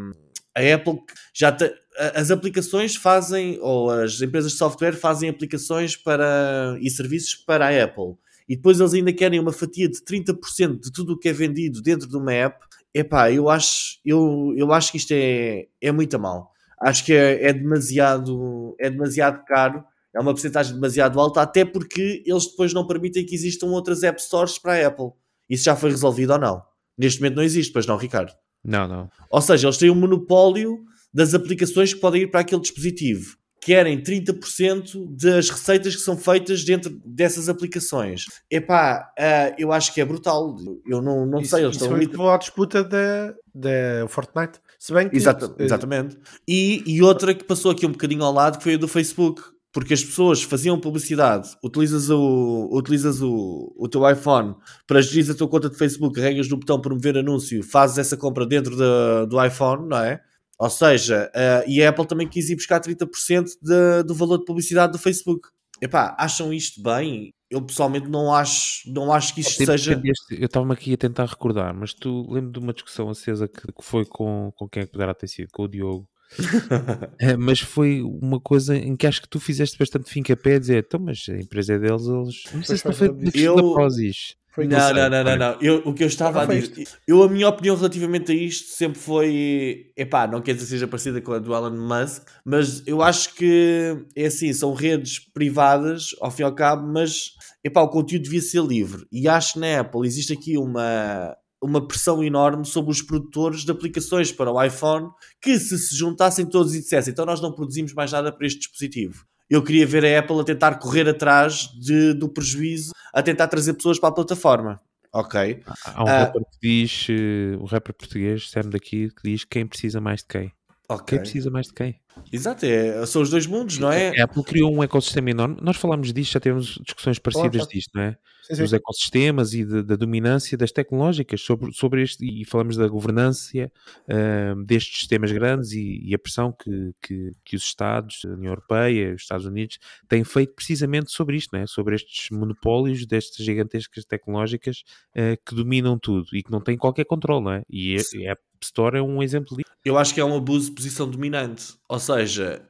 a Apple já a- as aplicações fazem, ou as empresas de software fazem aplicações para, e serviços para a Apple. E depois eles ainda querem uma fatia de 30% de tudo o que é vendido dentro de uma app. Epá, eu acho, eu, eu acho que isto é, é muito a mal. Acho que é, é demasiado, é demasiado caro. É uma porcentagem demasiado alta, até porque eles depois não permitem que existam outras App Stores para a Apple. Isso já foi resolvido ou não? Neste momento não existe, pois não, Ricardo? Não, não. Ou seja, eles têm um monopólio das aplicações que podem ir para aquele dispositivo. Querem 30% das receitas que são feitas dentro dessas aplicações. Epá, ah, eu acho que é brutal. Eu não, não Isso, sei, eles isso estão foi ali. à disputa da, da Fortnite. Se bem que Exata- exatamente. E, e outra que passou aqui um bocadinho ao lado que foi a do Facebook. Porque as pessoas faziam publicidade, utilizas o, utilizas o, o teu iPhone para gerir a tua conta de Facebook, carregas no botão promover anúncio, fazes essa compra dentro da- do iPhone, não é? Ou seja, eh, e a Apple também quis ir buscar 30% de- do valor de publicidade do Facebook. Epá, acham isto bem? Eu pessoalmente não acho, não acho que isto seja. eu estava-me aqui a tentar recordar, mas tu lembro de uma discussão acesa que, que foi com, com quem é que poderá ter sido? Com o Diogo. É, mas foi uma coisa em que acho que tu fizeste bastante fim a pé dizer, então, mas a empresa é deles, eles. Não sei se não foi de Eu- Prozis. foi Não, não, não, não, não. Eu, o que eu estava Não a dizer, eu, a minha opinião relativamente a isto sempre foi, epá, não quer dizer que seja parecida com a do Elon Musk, mas eu acho que é assim, são redes privadas, ao fim e ao cabo, mas epá, o conteúdo devia ser livre. E acho que na Apple existe aqui uma, uma pressão enorme sobre os produtores de aplicações para o iPhone que se se juntassem todos e dissessem, então nós não produzimos mais nada para este dispositivo. Eu queria ver a Apple a tentar correr atrás de- do prejuízo, a tentar trazer pessoas para a plataforma. Ok. Há um Ah. rapper que diz, eh, um rapper português, Sam daqui, que diz quem precisa mais de quem. Ok. Quem precisa mais de quem? Exato, é, são os dois mundos, não é? A Apple criou um ecossistema enorme. Nós falámos disto, já tivemos discussões parecidas Claro, disto, não é? sim, sim. Dos ecossistemas e de- da dominância das tecnológicas sobre, sobre este, e falamos da governança ah, destes sistemas grandes e, e a pressão que, que, que os Estados, a União Europeia, os Estados Unidos, têm feito precisamente sobre isto, não é? Sobre estes monopólios destas gigantescas tecnológicas ah, que dominam tudo e que não têm qualquer controle, não é? E a, a App Store é um exemplo disso. Eu acho que é um abuso de posição dominante. Ou seja,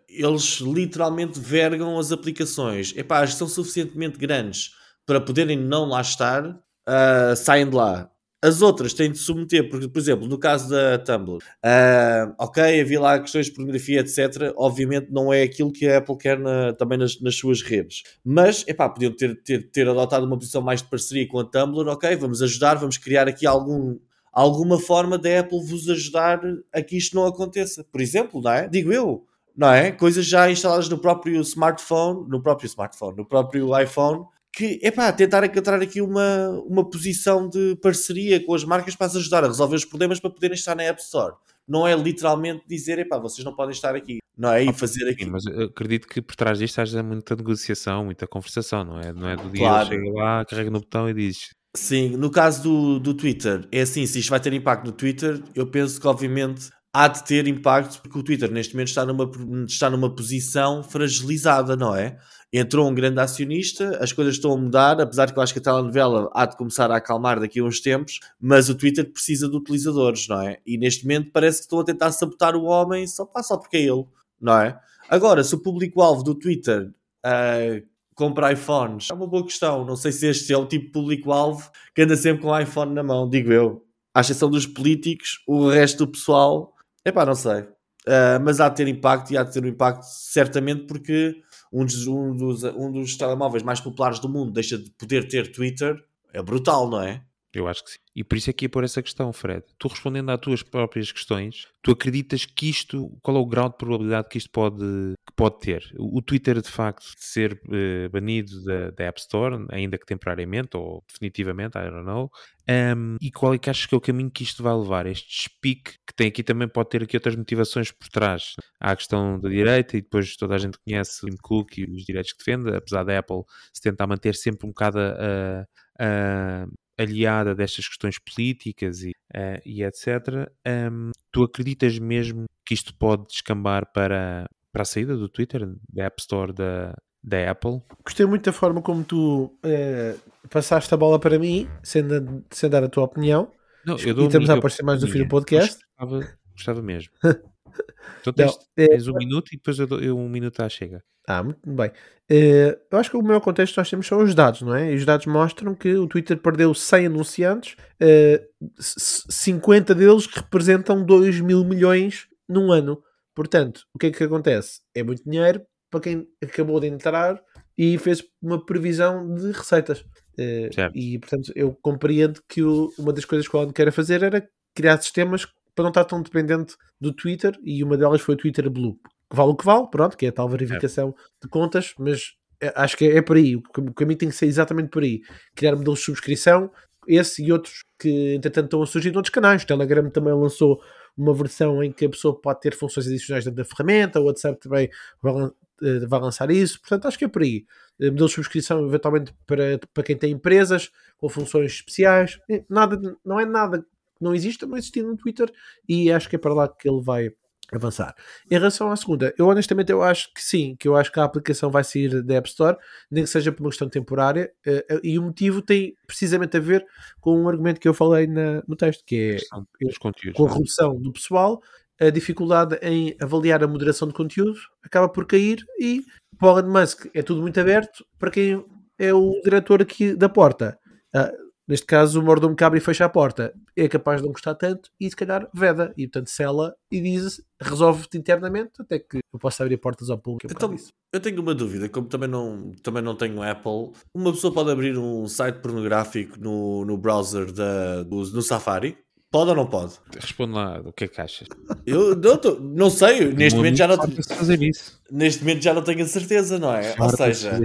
eles literalmente vergam as aplicações. Epá, as que são suficientemente grandes para poderem não lá estar, ah, saem de lá. As outras têm de submeter, porque, por exemplo, no caso da Tumblr, ah, ok, havia lá questões de pornografia, etc. Obviamente não é aquilo que a Apple quer na- também nas, nas suas redes. Mas, epá, podiam ter, ter, ter adotado uma posição mais de parceria com a Tumblr, ok, vamos ajudar, vamos criar aqui algum, alguma forma da Apple vos ajudar a que isto não aconteça. Por exemplo, não é? Digo eu, não é? Coisas já instaladas no próprio smartphone, no próprio smartphone, no próprio iPhone, que, epá, tentar encontrar aqui uma, uma posição de parceria com as marcas para as ajudar a resolver os problemas para poderem estar na App Store. Não é literalmente dizer, epá, vocês não podem estar aqui. Não é? E fazer aqui. Sim, mas acredito que por trás disto haja muita negociação, muita conversação, não é? Não é do dia Claro. chega lá, carrega no botão e diz Sim, no caso do, do Twitter, é assim, se isto vai ter impacto no Twitter, eu penso que obviamente há de ter impacto porque o Twitter neste momento está numa, está numa posição fragilizada, não é? Entrou um grande acionista, as coisas estão a mudar, apesar de que eu acho que a telenovela há de começar a acalmar daqui a uns tempos, mas o Twitter precisa de utilizadores, não é? E neste momento parece que estão a tentar sabotar o homem só, só porque é ele, não é? Agora, se o público-alvo do Twitter uh, compra iPhones, é uma boa questão. Não sei se este é o tipo de público-alvo que anda sempre com o iPhone na mão, digo eu. À exceção dos políticos, o resto do pessoal Epá, não sei. Uh, mas há de ter impacto e há de ter um impacto certamente porque um dos, um, dos, um dos telemóveis mais populares do mundo deixa de poder ter Twitter. É brutal, não é? Eu acho que sim. E por isso é que ia pôr essa questão, Fred. Tu respondendo às tuas próprias questões, tu acreditas que isto, qual é o grau de probabilidade que isto pode, pode ter? O Twitter, de facto, de ser uh, banido da, da, App Store, ainda que temporariamente ou definitivamente, I don't know. Um, e qual é que achas que é o caminho que isto vai levar? Este speak, que tem aqui também, pode ter aqui outras motivações por trás. Há a questão da direita e depois toda a gente conhece o Tim Cook e os direitos que defende, apesar da Apple se tentar manter sempre um bocado a aliada destas questões políticas e, uh, e etc., um, tu acreditas mesmo que isto pode descambar para, para a saída do Twitter, da App Store da, da Apple? Gostei muito da forma como tu uh, passaste a bola para mim, sem, sem dar a tua opinião. Não, e estamos a aparecer mais do fim do podcast. Gostava, gostava mesmo. então tens, Não, é, um minuto e depois eu, eu um minuto à chega. Ah, muito bem. Uh, eu acho que o maior contexto que nós temos são os dados, não é? E os dados mostram que o Twitter perdeu 100 anunciantes, uh, 50 deles representam 2 mil milhões num ano. Portanto, o que é que acontece? É muito dinheiro para quem acabou de entrar e fez uma previsão de receitas. Uh, e, portanto, eu compreendo que o, uma das coisas que o Alan quer fazer era criar sistemas para não estar tão dependente do Twitter e uma delas foi o Twitter Blue que vale o que vale, pronto, que é a tal verificação é. de contas, mas é, acho que é, é por aí. O caminho tem que ser exatamente por aí. Criar modelos de subscrição, esse e outros que entretanto estão a surgir noutros canais. O Telegram também lançou uma versão em que a pessoa pode ter funções adicionais dentro da ferramenta, o WhatsApp também vai, eh, vai lançar isso, portanto acho que é por aí. Eh, modelos de subscrição eventualmente para, para quem tem empresas com funções especiais, eh, nada, não é nada que não existe, não existia no Twitter e acho que é para lá que ele vai avançar. Em relação à segunda, eu honestamente eu acho que sim, que eu acho que a aplicação vai sair da App Store, nem que seja por uma questão temporária, uh, e o motivo tem precisamente a ver com um argumento que eu falei na, no texto, que é com a é? redução do pessoal, a dificuldade em avaliar a moderação de conteúdo acaba por cair e Elon Musk é tudo muito aberto para quem é o diretor aqui da porta. Uh, Neste caso, o mordomo que abre e fecha a porta é capaz de não gostar tanto e se calhar veda. E portanto, sela e diz, resolve-te internamente até que eu possa abrir portas ao público. Então, eu tenho uma dúvida, como também não, também não tenho Apple, uma pessoa pode abrir um site pornográfico no, no browser da, do, no Safari? Pode ou não pode? Responde lá, o que é que achas? Eu não, tô, não sei, neste momento já não fazer isso. Neste momento já não tenho a certeza, não é? Ou seja,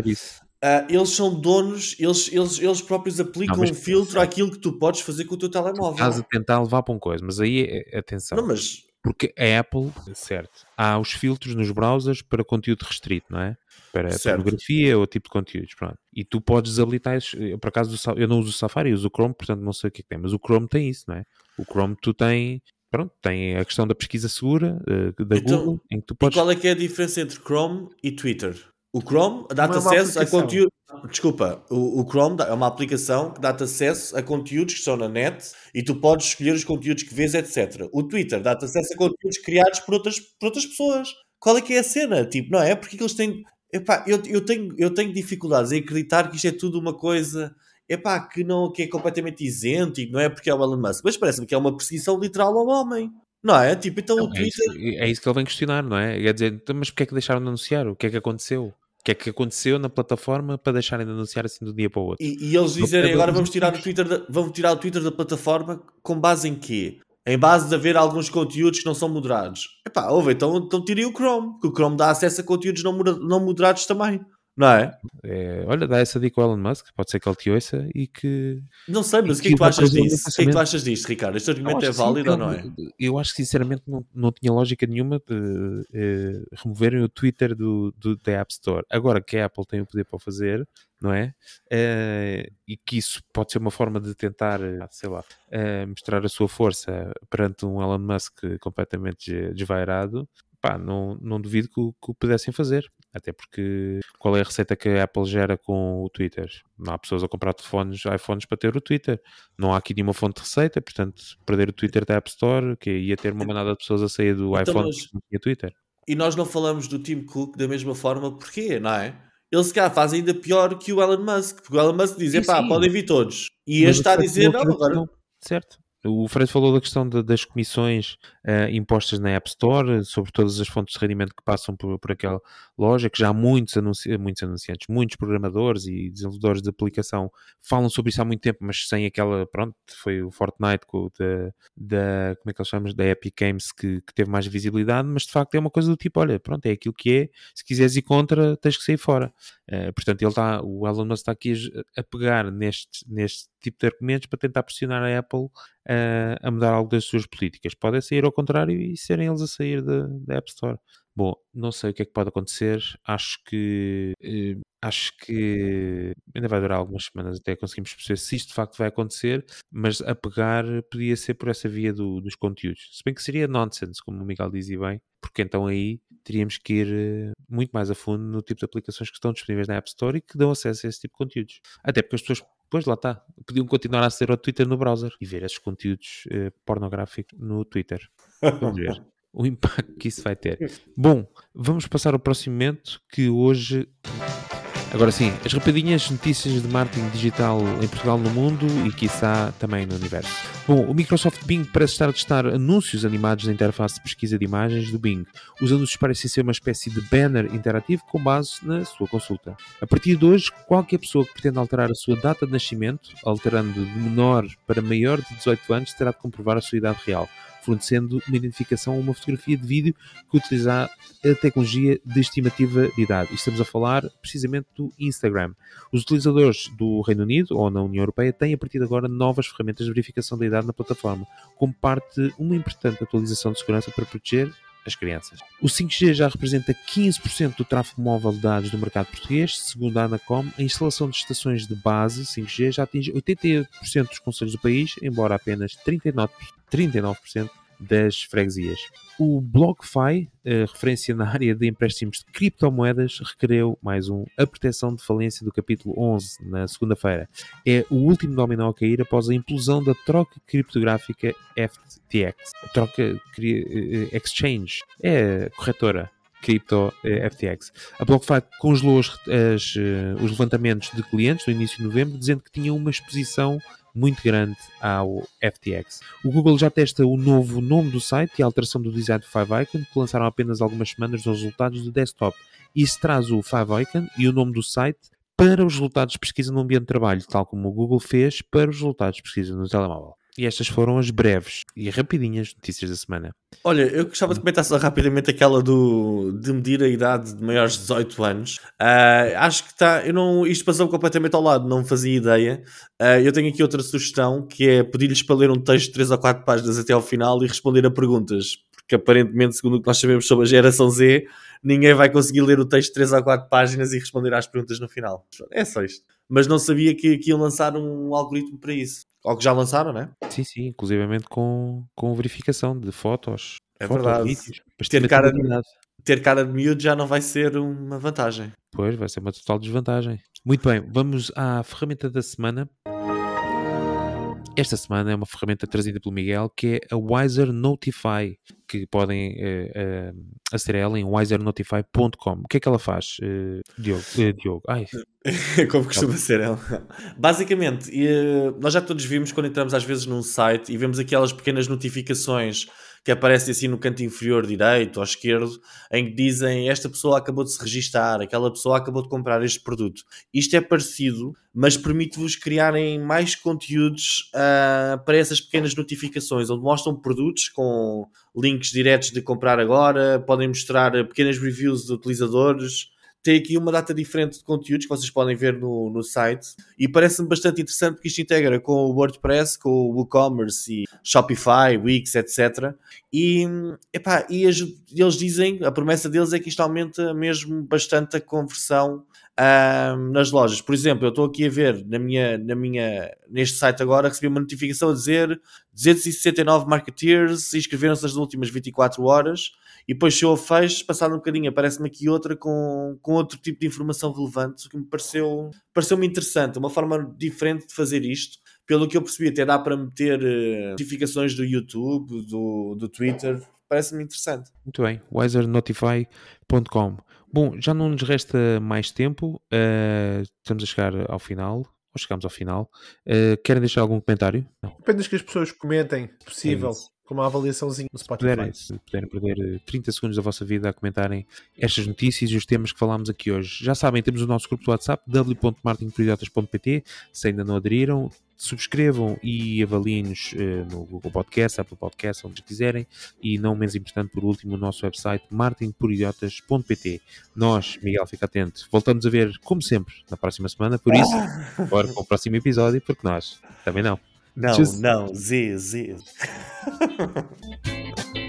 Uh, eles são donos, eles, eles, eles próprios aplicam não, um filtro àquilo que tu podes fazer com o teu telemóvel. Estás a tentar levar para um coisa, mas aí é, atenção. Não, mas... Porque a Apple, certo, há os filtros nos browsers para conteúdo restrito, não é? Para certo. pornografia ou tipo de conteúdos, pronto. E tu podes desabilitar isso. Eu, por acaso, eu não uso o Safari, eu uso o Chrome, portanto não sei o que, é que tem, mas o Chrome tem isso, não é? O Chrome tu tem, pronto, tem a questão da pesquisa segura uh, da então, Google, em que tu podes... qual é que é a diferença entre Chrome e Twitter? O Chrome dá-te é acesso a conteúdo. Desculpa, o, o, Chrome é uma aplicação que dá-te acesso a conteúdos que estão na net e tu podes escolher os conteúdos que vês, etc. O Twitter dá-te acesso a conteúdos criados por outras, por outras pessoas. Qual é que é a cena? Tipo, não é? Porque eles têm. Epá, eu, eu, tenho, eu tenho dificuldades em acreditar que isto é tudo uma coisa epá, que, não, que é completamente isento e não é porque é o Elon Musk, mas parece-me que é uma perseguição literal ao homem. Não é? Tipo, então não, o Twitter. É isso, é isso, que ele vem questionar, não é? Quer dizer, então, mas porquê é que deixaram de anunciar? O que é que aconteceu? Que é que aconteceu na plataforma para deixarem de anunciar assim de um dia para o outro. E, e eles dizerem agora vamos tirar, o Twitter da, vamos tirar o Twitter da plataforma com base em quê? Em base de haver alguns conteúdos que não são moderados. Epá, ouve, então, então tirem o Chrome, que o Chrome dá acesso a conteúdos não, não moderados também. Não é? É, olha, dá essa dica ao Elon Musk, pode ser que ele te ouça e que. Não sei, mas o que é que tu achas disso? O que é que tu achas disto, Ricardo? Este argumento é válido ou não é? Eu acho que sinceramente não, não tinha lógica nenhuma de uh, removerem o Twitter do, do, da App Store. Agora que a Apple tem o poder para o fazer, não é? Uh, e que isso pode ser uma forma de tentar, sei lá, uh, mostrar a sua força perante um Elon Musk completamente desvairado, pá, não, não duvido que, que o pudessem fazer. Até porque qual é a receita que a Apple gera com o Twitter? Não há pessoas a comprar telefones, iPhones para ter o Twitter. Não há aqui nenhuma fonte de receita, portanto, perder o Twitter da App Store, que ia ter uma manada de pessoas a sair do então, iPhone mas... não tinha Twitter. E nós não falamos do Tim Cook da mesma forma, porquê, não é? Ele se calhar faz ainda pior que o Elon Musk, porque o Elon Musk diz, pá, podem vir todos. E este está a dizer, não, agora... Certo. O Fred falou da questão de, das comissões uh, impostas na App Store, sobre todas as fontes de rendimento que passam por, por aquela loja, que já muitos, anunci muitos anunciantes, muitos programadores e desenvolvedores de aplicação falam sobre isso há muito tempo, mas sem aquela, pronto, foi o Fortnite com da, da como é que eles chamam, da Epic Games que, que, teve mais visibilidade, mas de facto é uma coisa do tipo, olha, pronto, é aquilo que é, se quiseres ir contra, tens que sair fora. Uh, portanto, ele está, o Elon Musk está aqui a, a pegar neste, neste tipo de argumentos para tentar pressionar a Apple uh, a mudar algo das suas políticas. Pode sair ao contrário e serem eles a sair da, da App Store. Bom, não sei o que é que pode acontecer. Acho que uh, acho que ainda vai durar algumas semanas até conseguimos perceber se isto de facto vai acontecer, mas a pegar podia ser por essa via do, dos conteúdos. Se bem que seria nonsense, como o Miguel dizia bem, porque então aí teríamos que ir uh, muito mais a fundo no tipo de aplicações que estão disponíveis na App Store e que dão acesso a esse tipo de conteúdos. Até porque as pessoas Pois lá está. Podiam continuar a ser o Twitter no browser e ver esses conteúdos eh, pornográficos no Twitter. Vamos ver o impacto que isso vai ter. Bom, vamos passar ao próximo momento que hoje Agora sim, as rapidinhas notícias de marketing digital em Portugal no mundo e quiçá também no universo. Bom, o Microsoft Bing parece estar a testar anúncios animados na interface de pesquisa de imagens do Bing. Os anúncios parecem ser uma espécie de banner interativo com base na sua consulta. A partir de hoje, qualquer pessoa que pretenda alterar a sua data de nascimento, alterando de menor para maior de 18 anos, terá de comprovar a sua idade real fornecendo uma identificação ou uma fotografia de vídeo que utilizar a tecnologia de estimativa de idade. E estamos a falar precisamente do Instagram. Os utilizadores do Reino Unido ou na União Europeia têm a partir de agora novas ferramentas de verificação da idade na plataforma, como parte uma importante atualização de segurança para proteger as crianças. O 5G já representa 15% do tráfego móvel de dados do mercado português, segundo a Anacom. A instalação de estações de base 5G já atinge 88% dos conselhos do país, embora apenas 39%, 39% das freguesias. O BlockFi, referência na área de empréstimos de criptomoedas, requereu mais um a proteção de falência do capítulo 11 na segunda-feira. É o último dominó a cair após a implosão da troca criptográfica FTX. A troca eh, eh, Exchange é corretora Crypto eh, FTX. A BlockFi congelou as, as, os levantamentos de clientes no início de novembro, dizendo que tinha uma exposição muito grande ao FTX. O Google já testa o novo nome do site e a alteração do design do Five Icon, que lançaram apenas algumas semanas nos resultados do desktop. Isso traz o Five Icon e o nome do site para os resultados de pesquisa no ambiente de trabalho, tal como o Google fez para os resultados de pesquisa no telemóvel. E estas foram as breves e rapidinhas notícias da semana. Olha, eu gostava de comentar só rapidamente aquela do, de medir a idade de maiores de 18 anos. Uh, acho que está. Eu não, isto passou completamente ao lado, não fazia ideia. Uh, eu tenho aqui outra sugestão que é pedir-lhes para ler um texto de 3 ou 4 páginas até ao final e responder a perguntas. Porque aparentemente, segundo o que nós sabemos sobre a geração Z, ninguém vai conseguir ler o texto de 3 ou 4 páginas e responder às perguntas no final. É só isto. Mas não sabia que, que iam lançar um algoritmo para isso. Ou que já lançaram, né? Sim, sim, inclusivamente com, com verificação de fotos. É fotos, verdade. Vídeos, ter, cara de, ter cara de miúdo já não vai ser uma vantagem. Pois, vai ser uma total desvantagem. Muito bem, vamos à ferramenta da semana. Esta semana é uma ferramenta trazida pelo Miguel que é a Wiser Notify, que podem uh, uh, aceder a ela em wisernotify.com. O que é que ela faz, uh, Diogo? Diogo. Ai. Como costuma ser ela. Basicamente, nós já todos vimos quando entramos às vezes num site e vemos aquelas pequenas notificações que aparecem assim no canto inferior direito ou esquerdo, em que dizem esta pessoa acabou de se registar, aquela pessoa acabou de comprar este produto. Isto é parecido, mas permite-vos criarem mais conteúdos uh, para essas pequenas notificações, onde mostram produtos com links diretos de comprar agora, podem mostrar pequenas reviews de utilizadores. Tem aqui uma data diferente de conteúdos que vocês podem ver no, no site e parece-me bastante interessante porque isto integra com o WordPress, com o WooCommerce e Shopify, Wix, etc. E, epá, e eles dizem, a promessa deles é que isto aumenta mesmo bastante a conversão um, nas lojas. Por exemplo, eu estou aqui a ver na minha, na minha, neste site agora, recebi uma notificação a dizer 269 marketeers inscreveram-se nas últimas 24 horas e depois se eu a fecho, passado um bocadinho, aparece-me aqui outra com, com outro tipo de informação relevante, o que me pareceu, pareceu-me interessante, uma forma diferente de fazer isto. Pelo que eu percebi, até dá para meter uh, notificações do YouTube, do, do Twitter, parece-me interessante. Muito bem, wisernotify.com. Bom, já não nos resta mais tempo, uh, estamos a chegar ao final, ou chegamos ao final. Uh, querem deixar algum comentário? Não. Apenas que as pessoas comentem, se possível. É com uma avaliaçãozinha no Spotify. Puderem, se puderem perder 30 segundos da vossa vida a comentarem estas notícias e os temas que falámos aqui hoje. Já sabem, temos o nosso grupo do WhatsApp, w.martinperidiotas.pt. Se ainda não aderiram, subscrevam e avaliem-nos uh, no Google Podcast, Apple Podcast, onde quiserem. E não menos importante, por último, o nosso website martinperidiotas.pt. Nós, Miguel, fica atento, voltamos a ver, como sempre, na próxima semana. Por isso, bora para o próximo episódio, porque nós também não. Não, Just... não, Z, Z.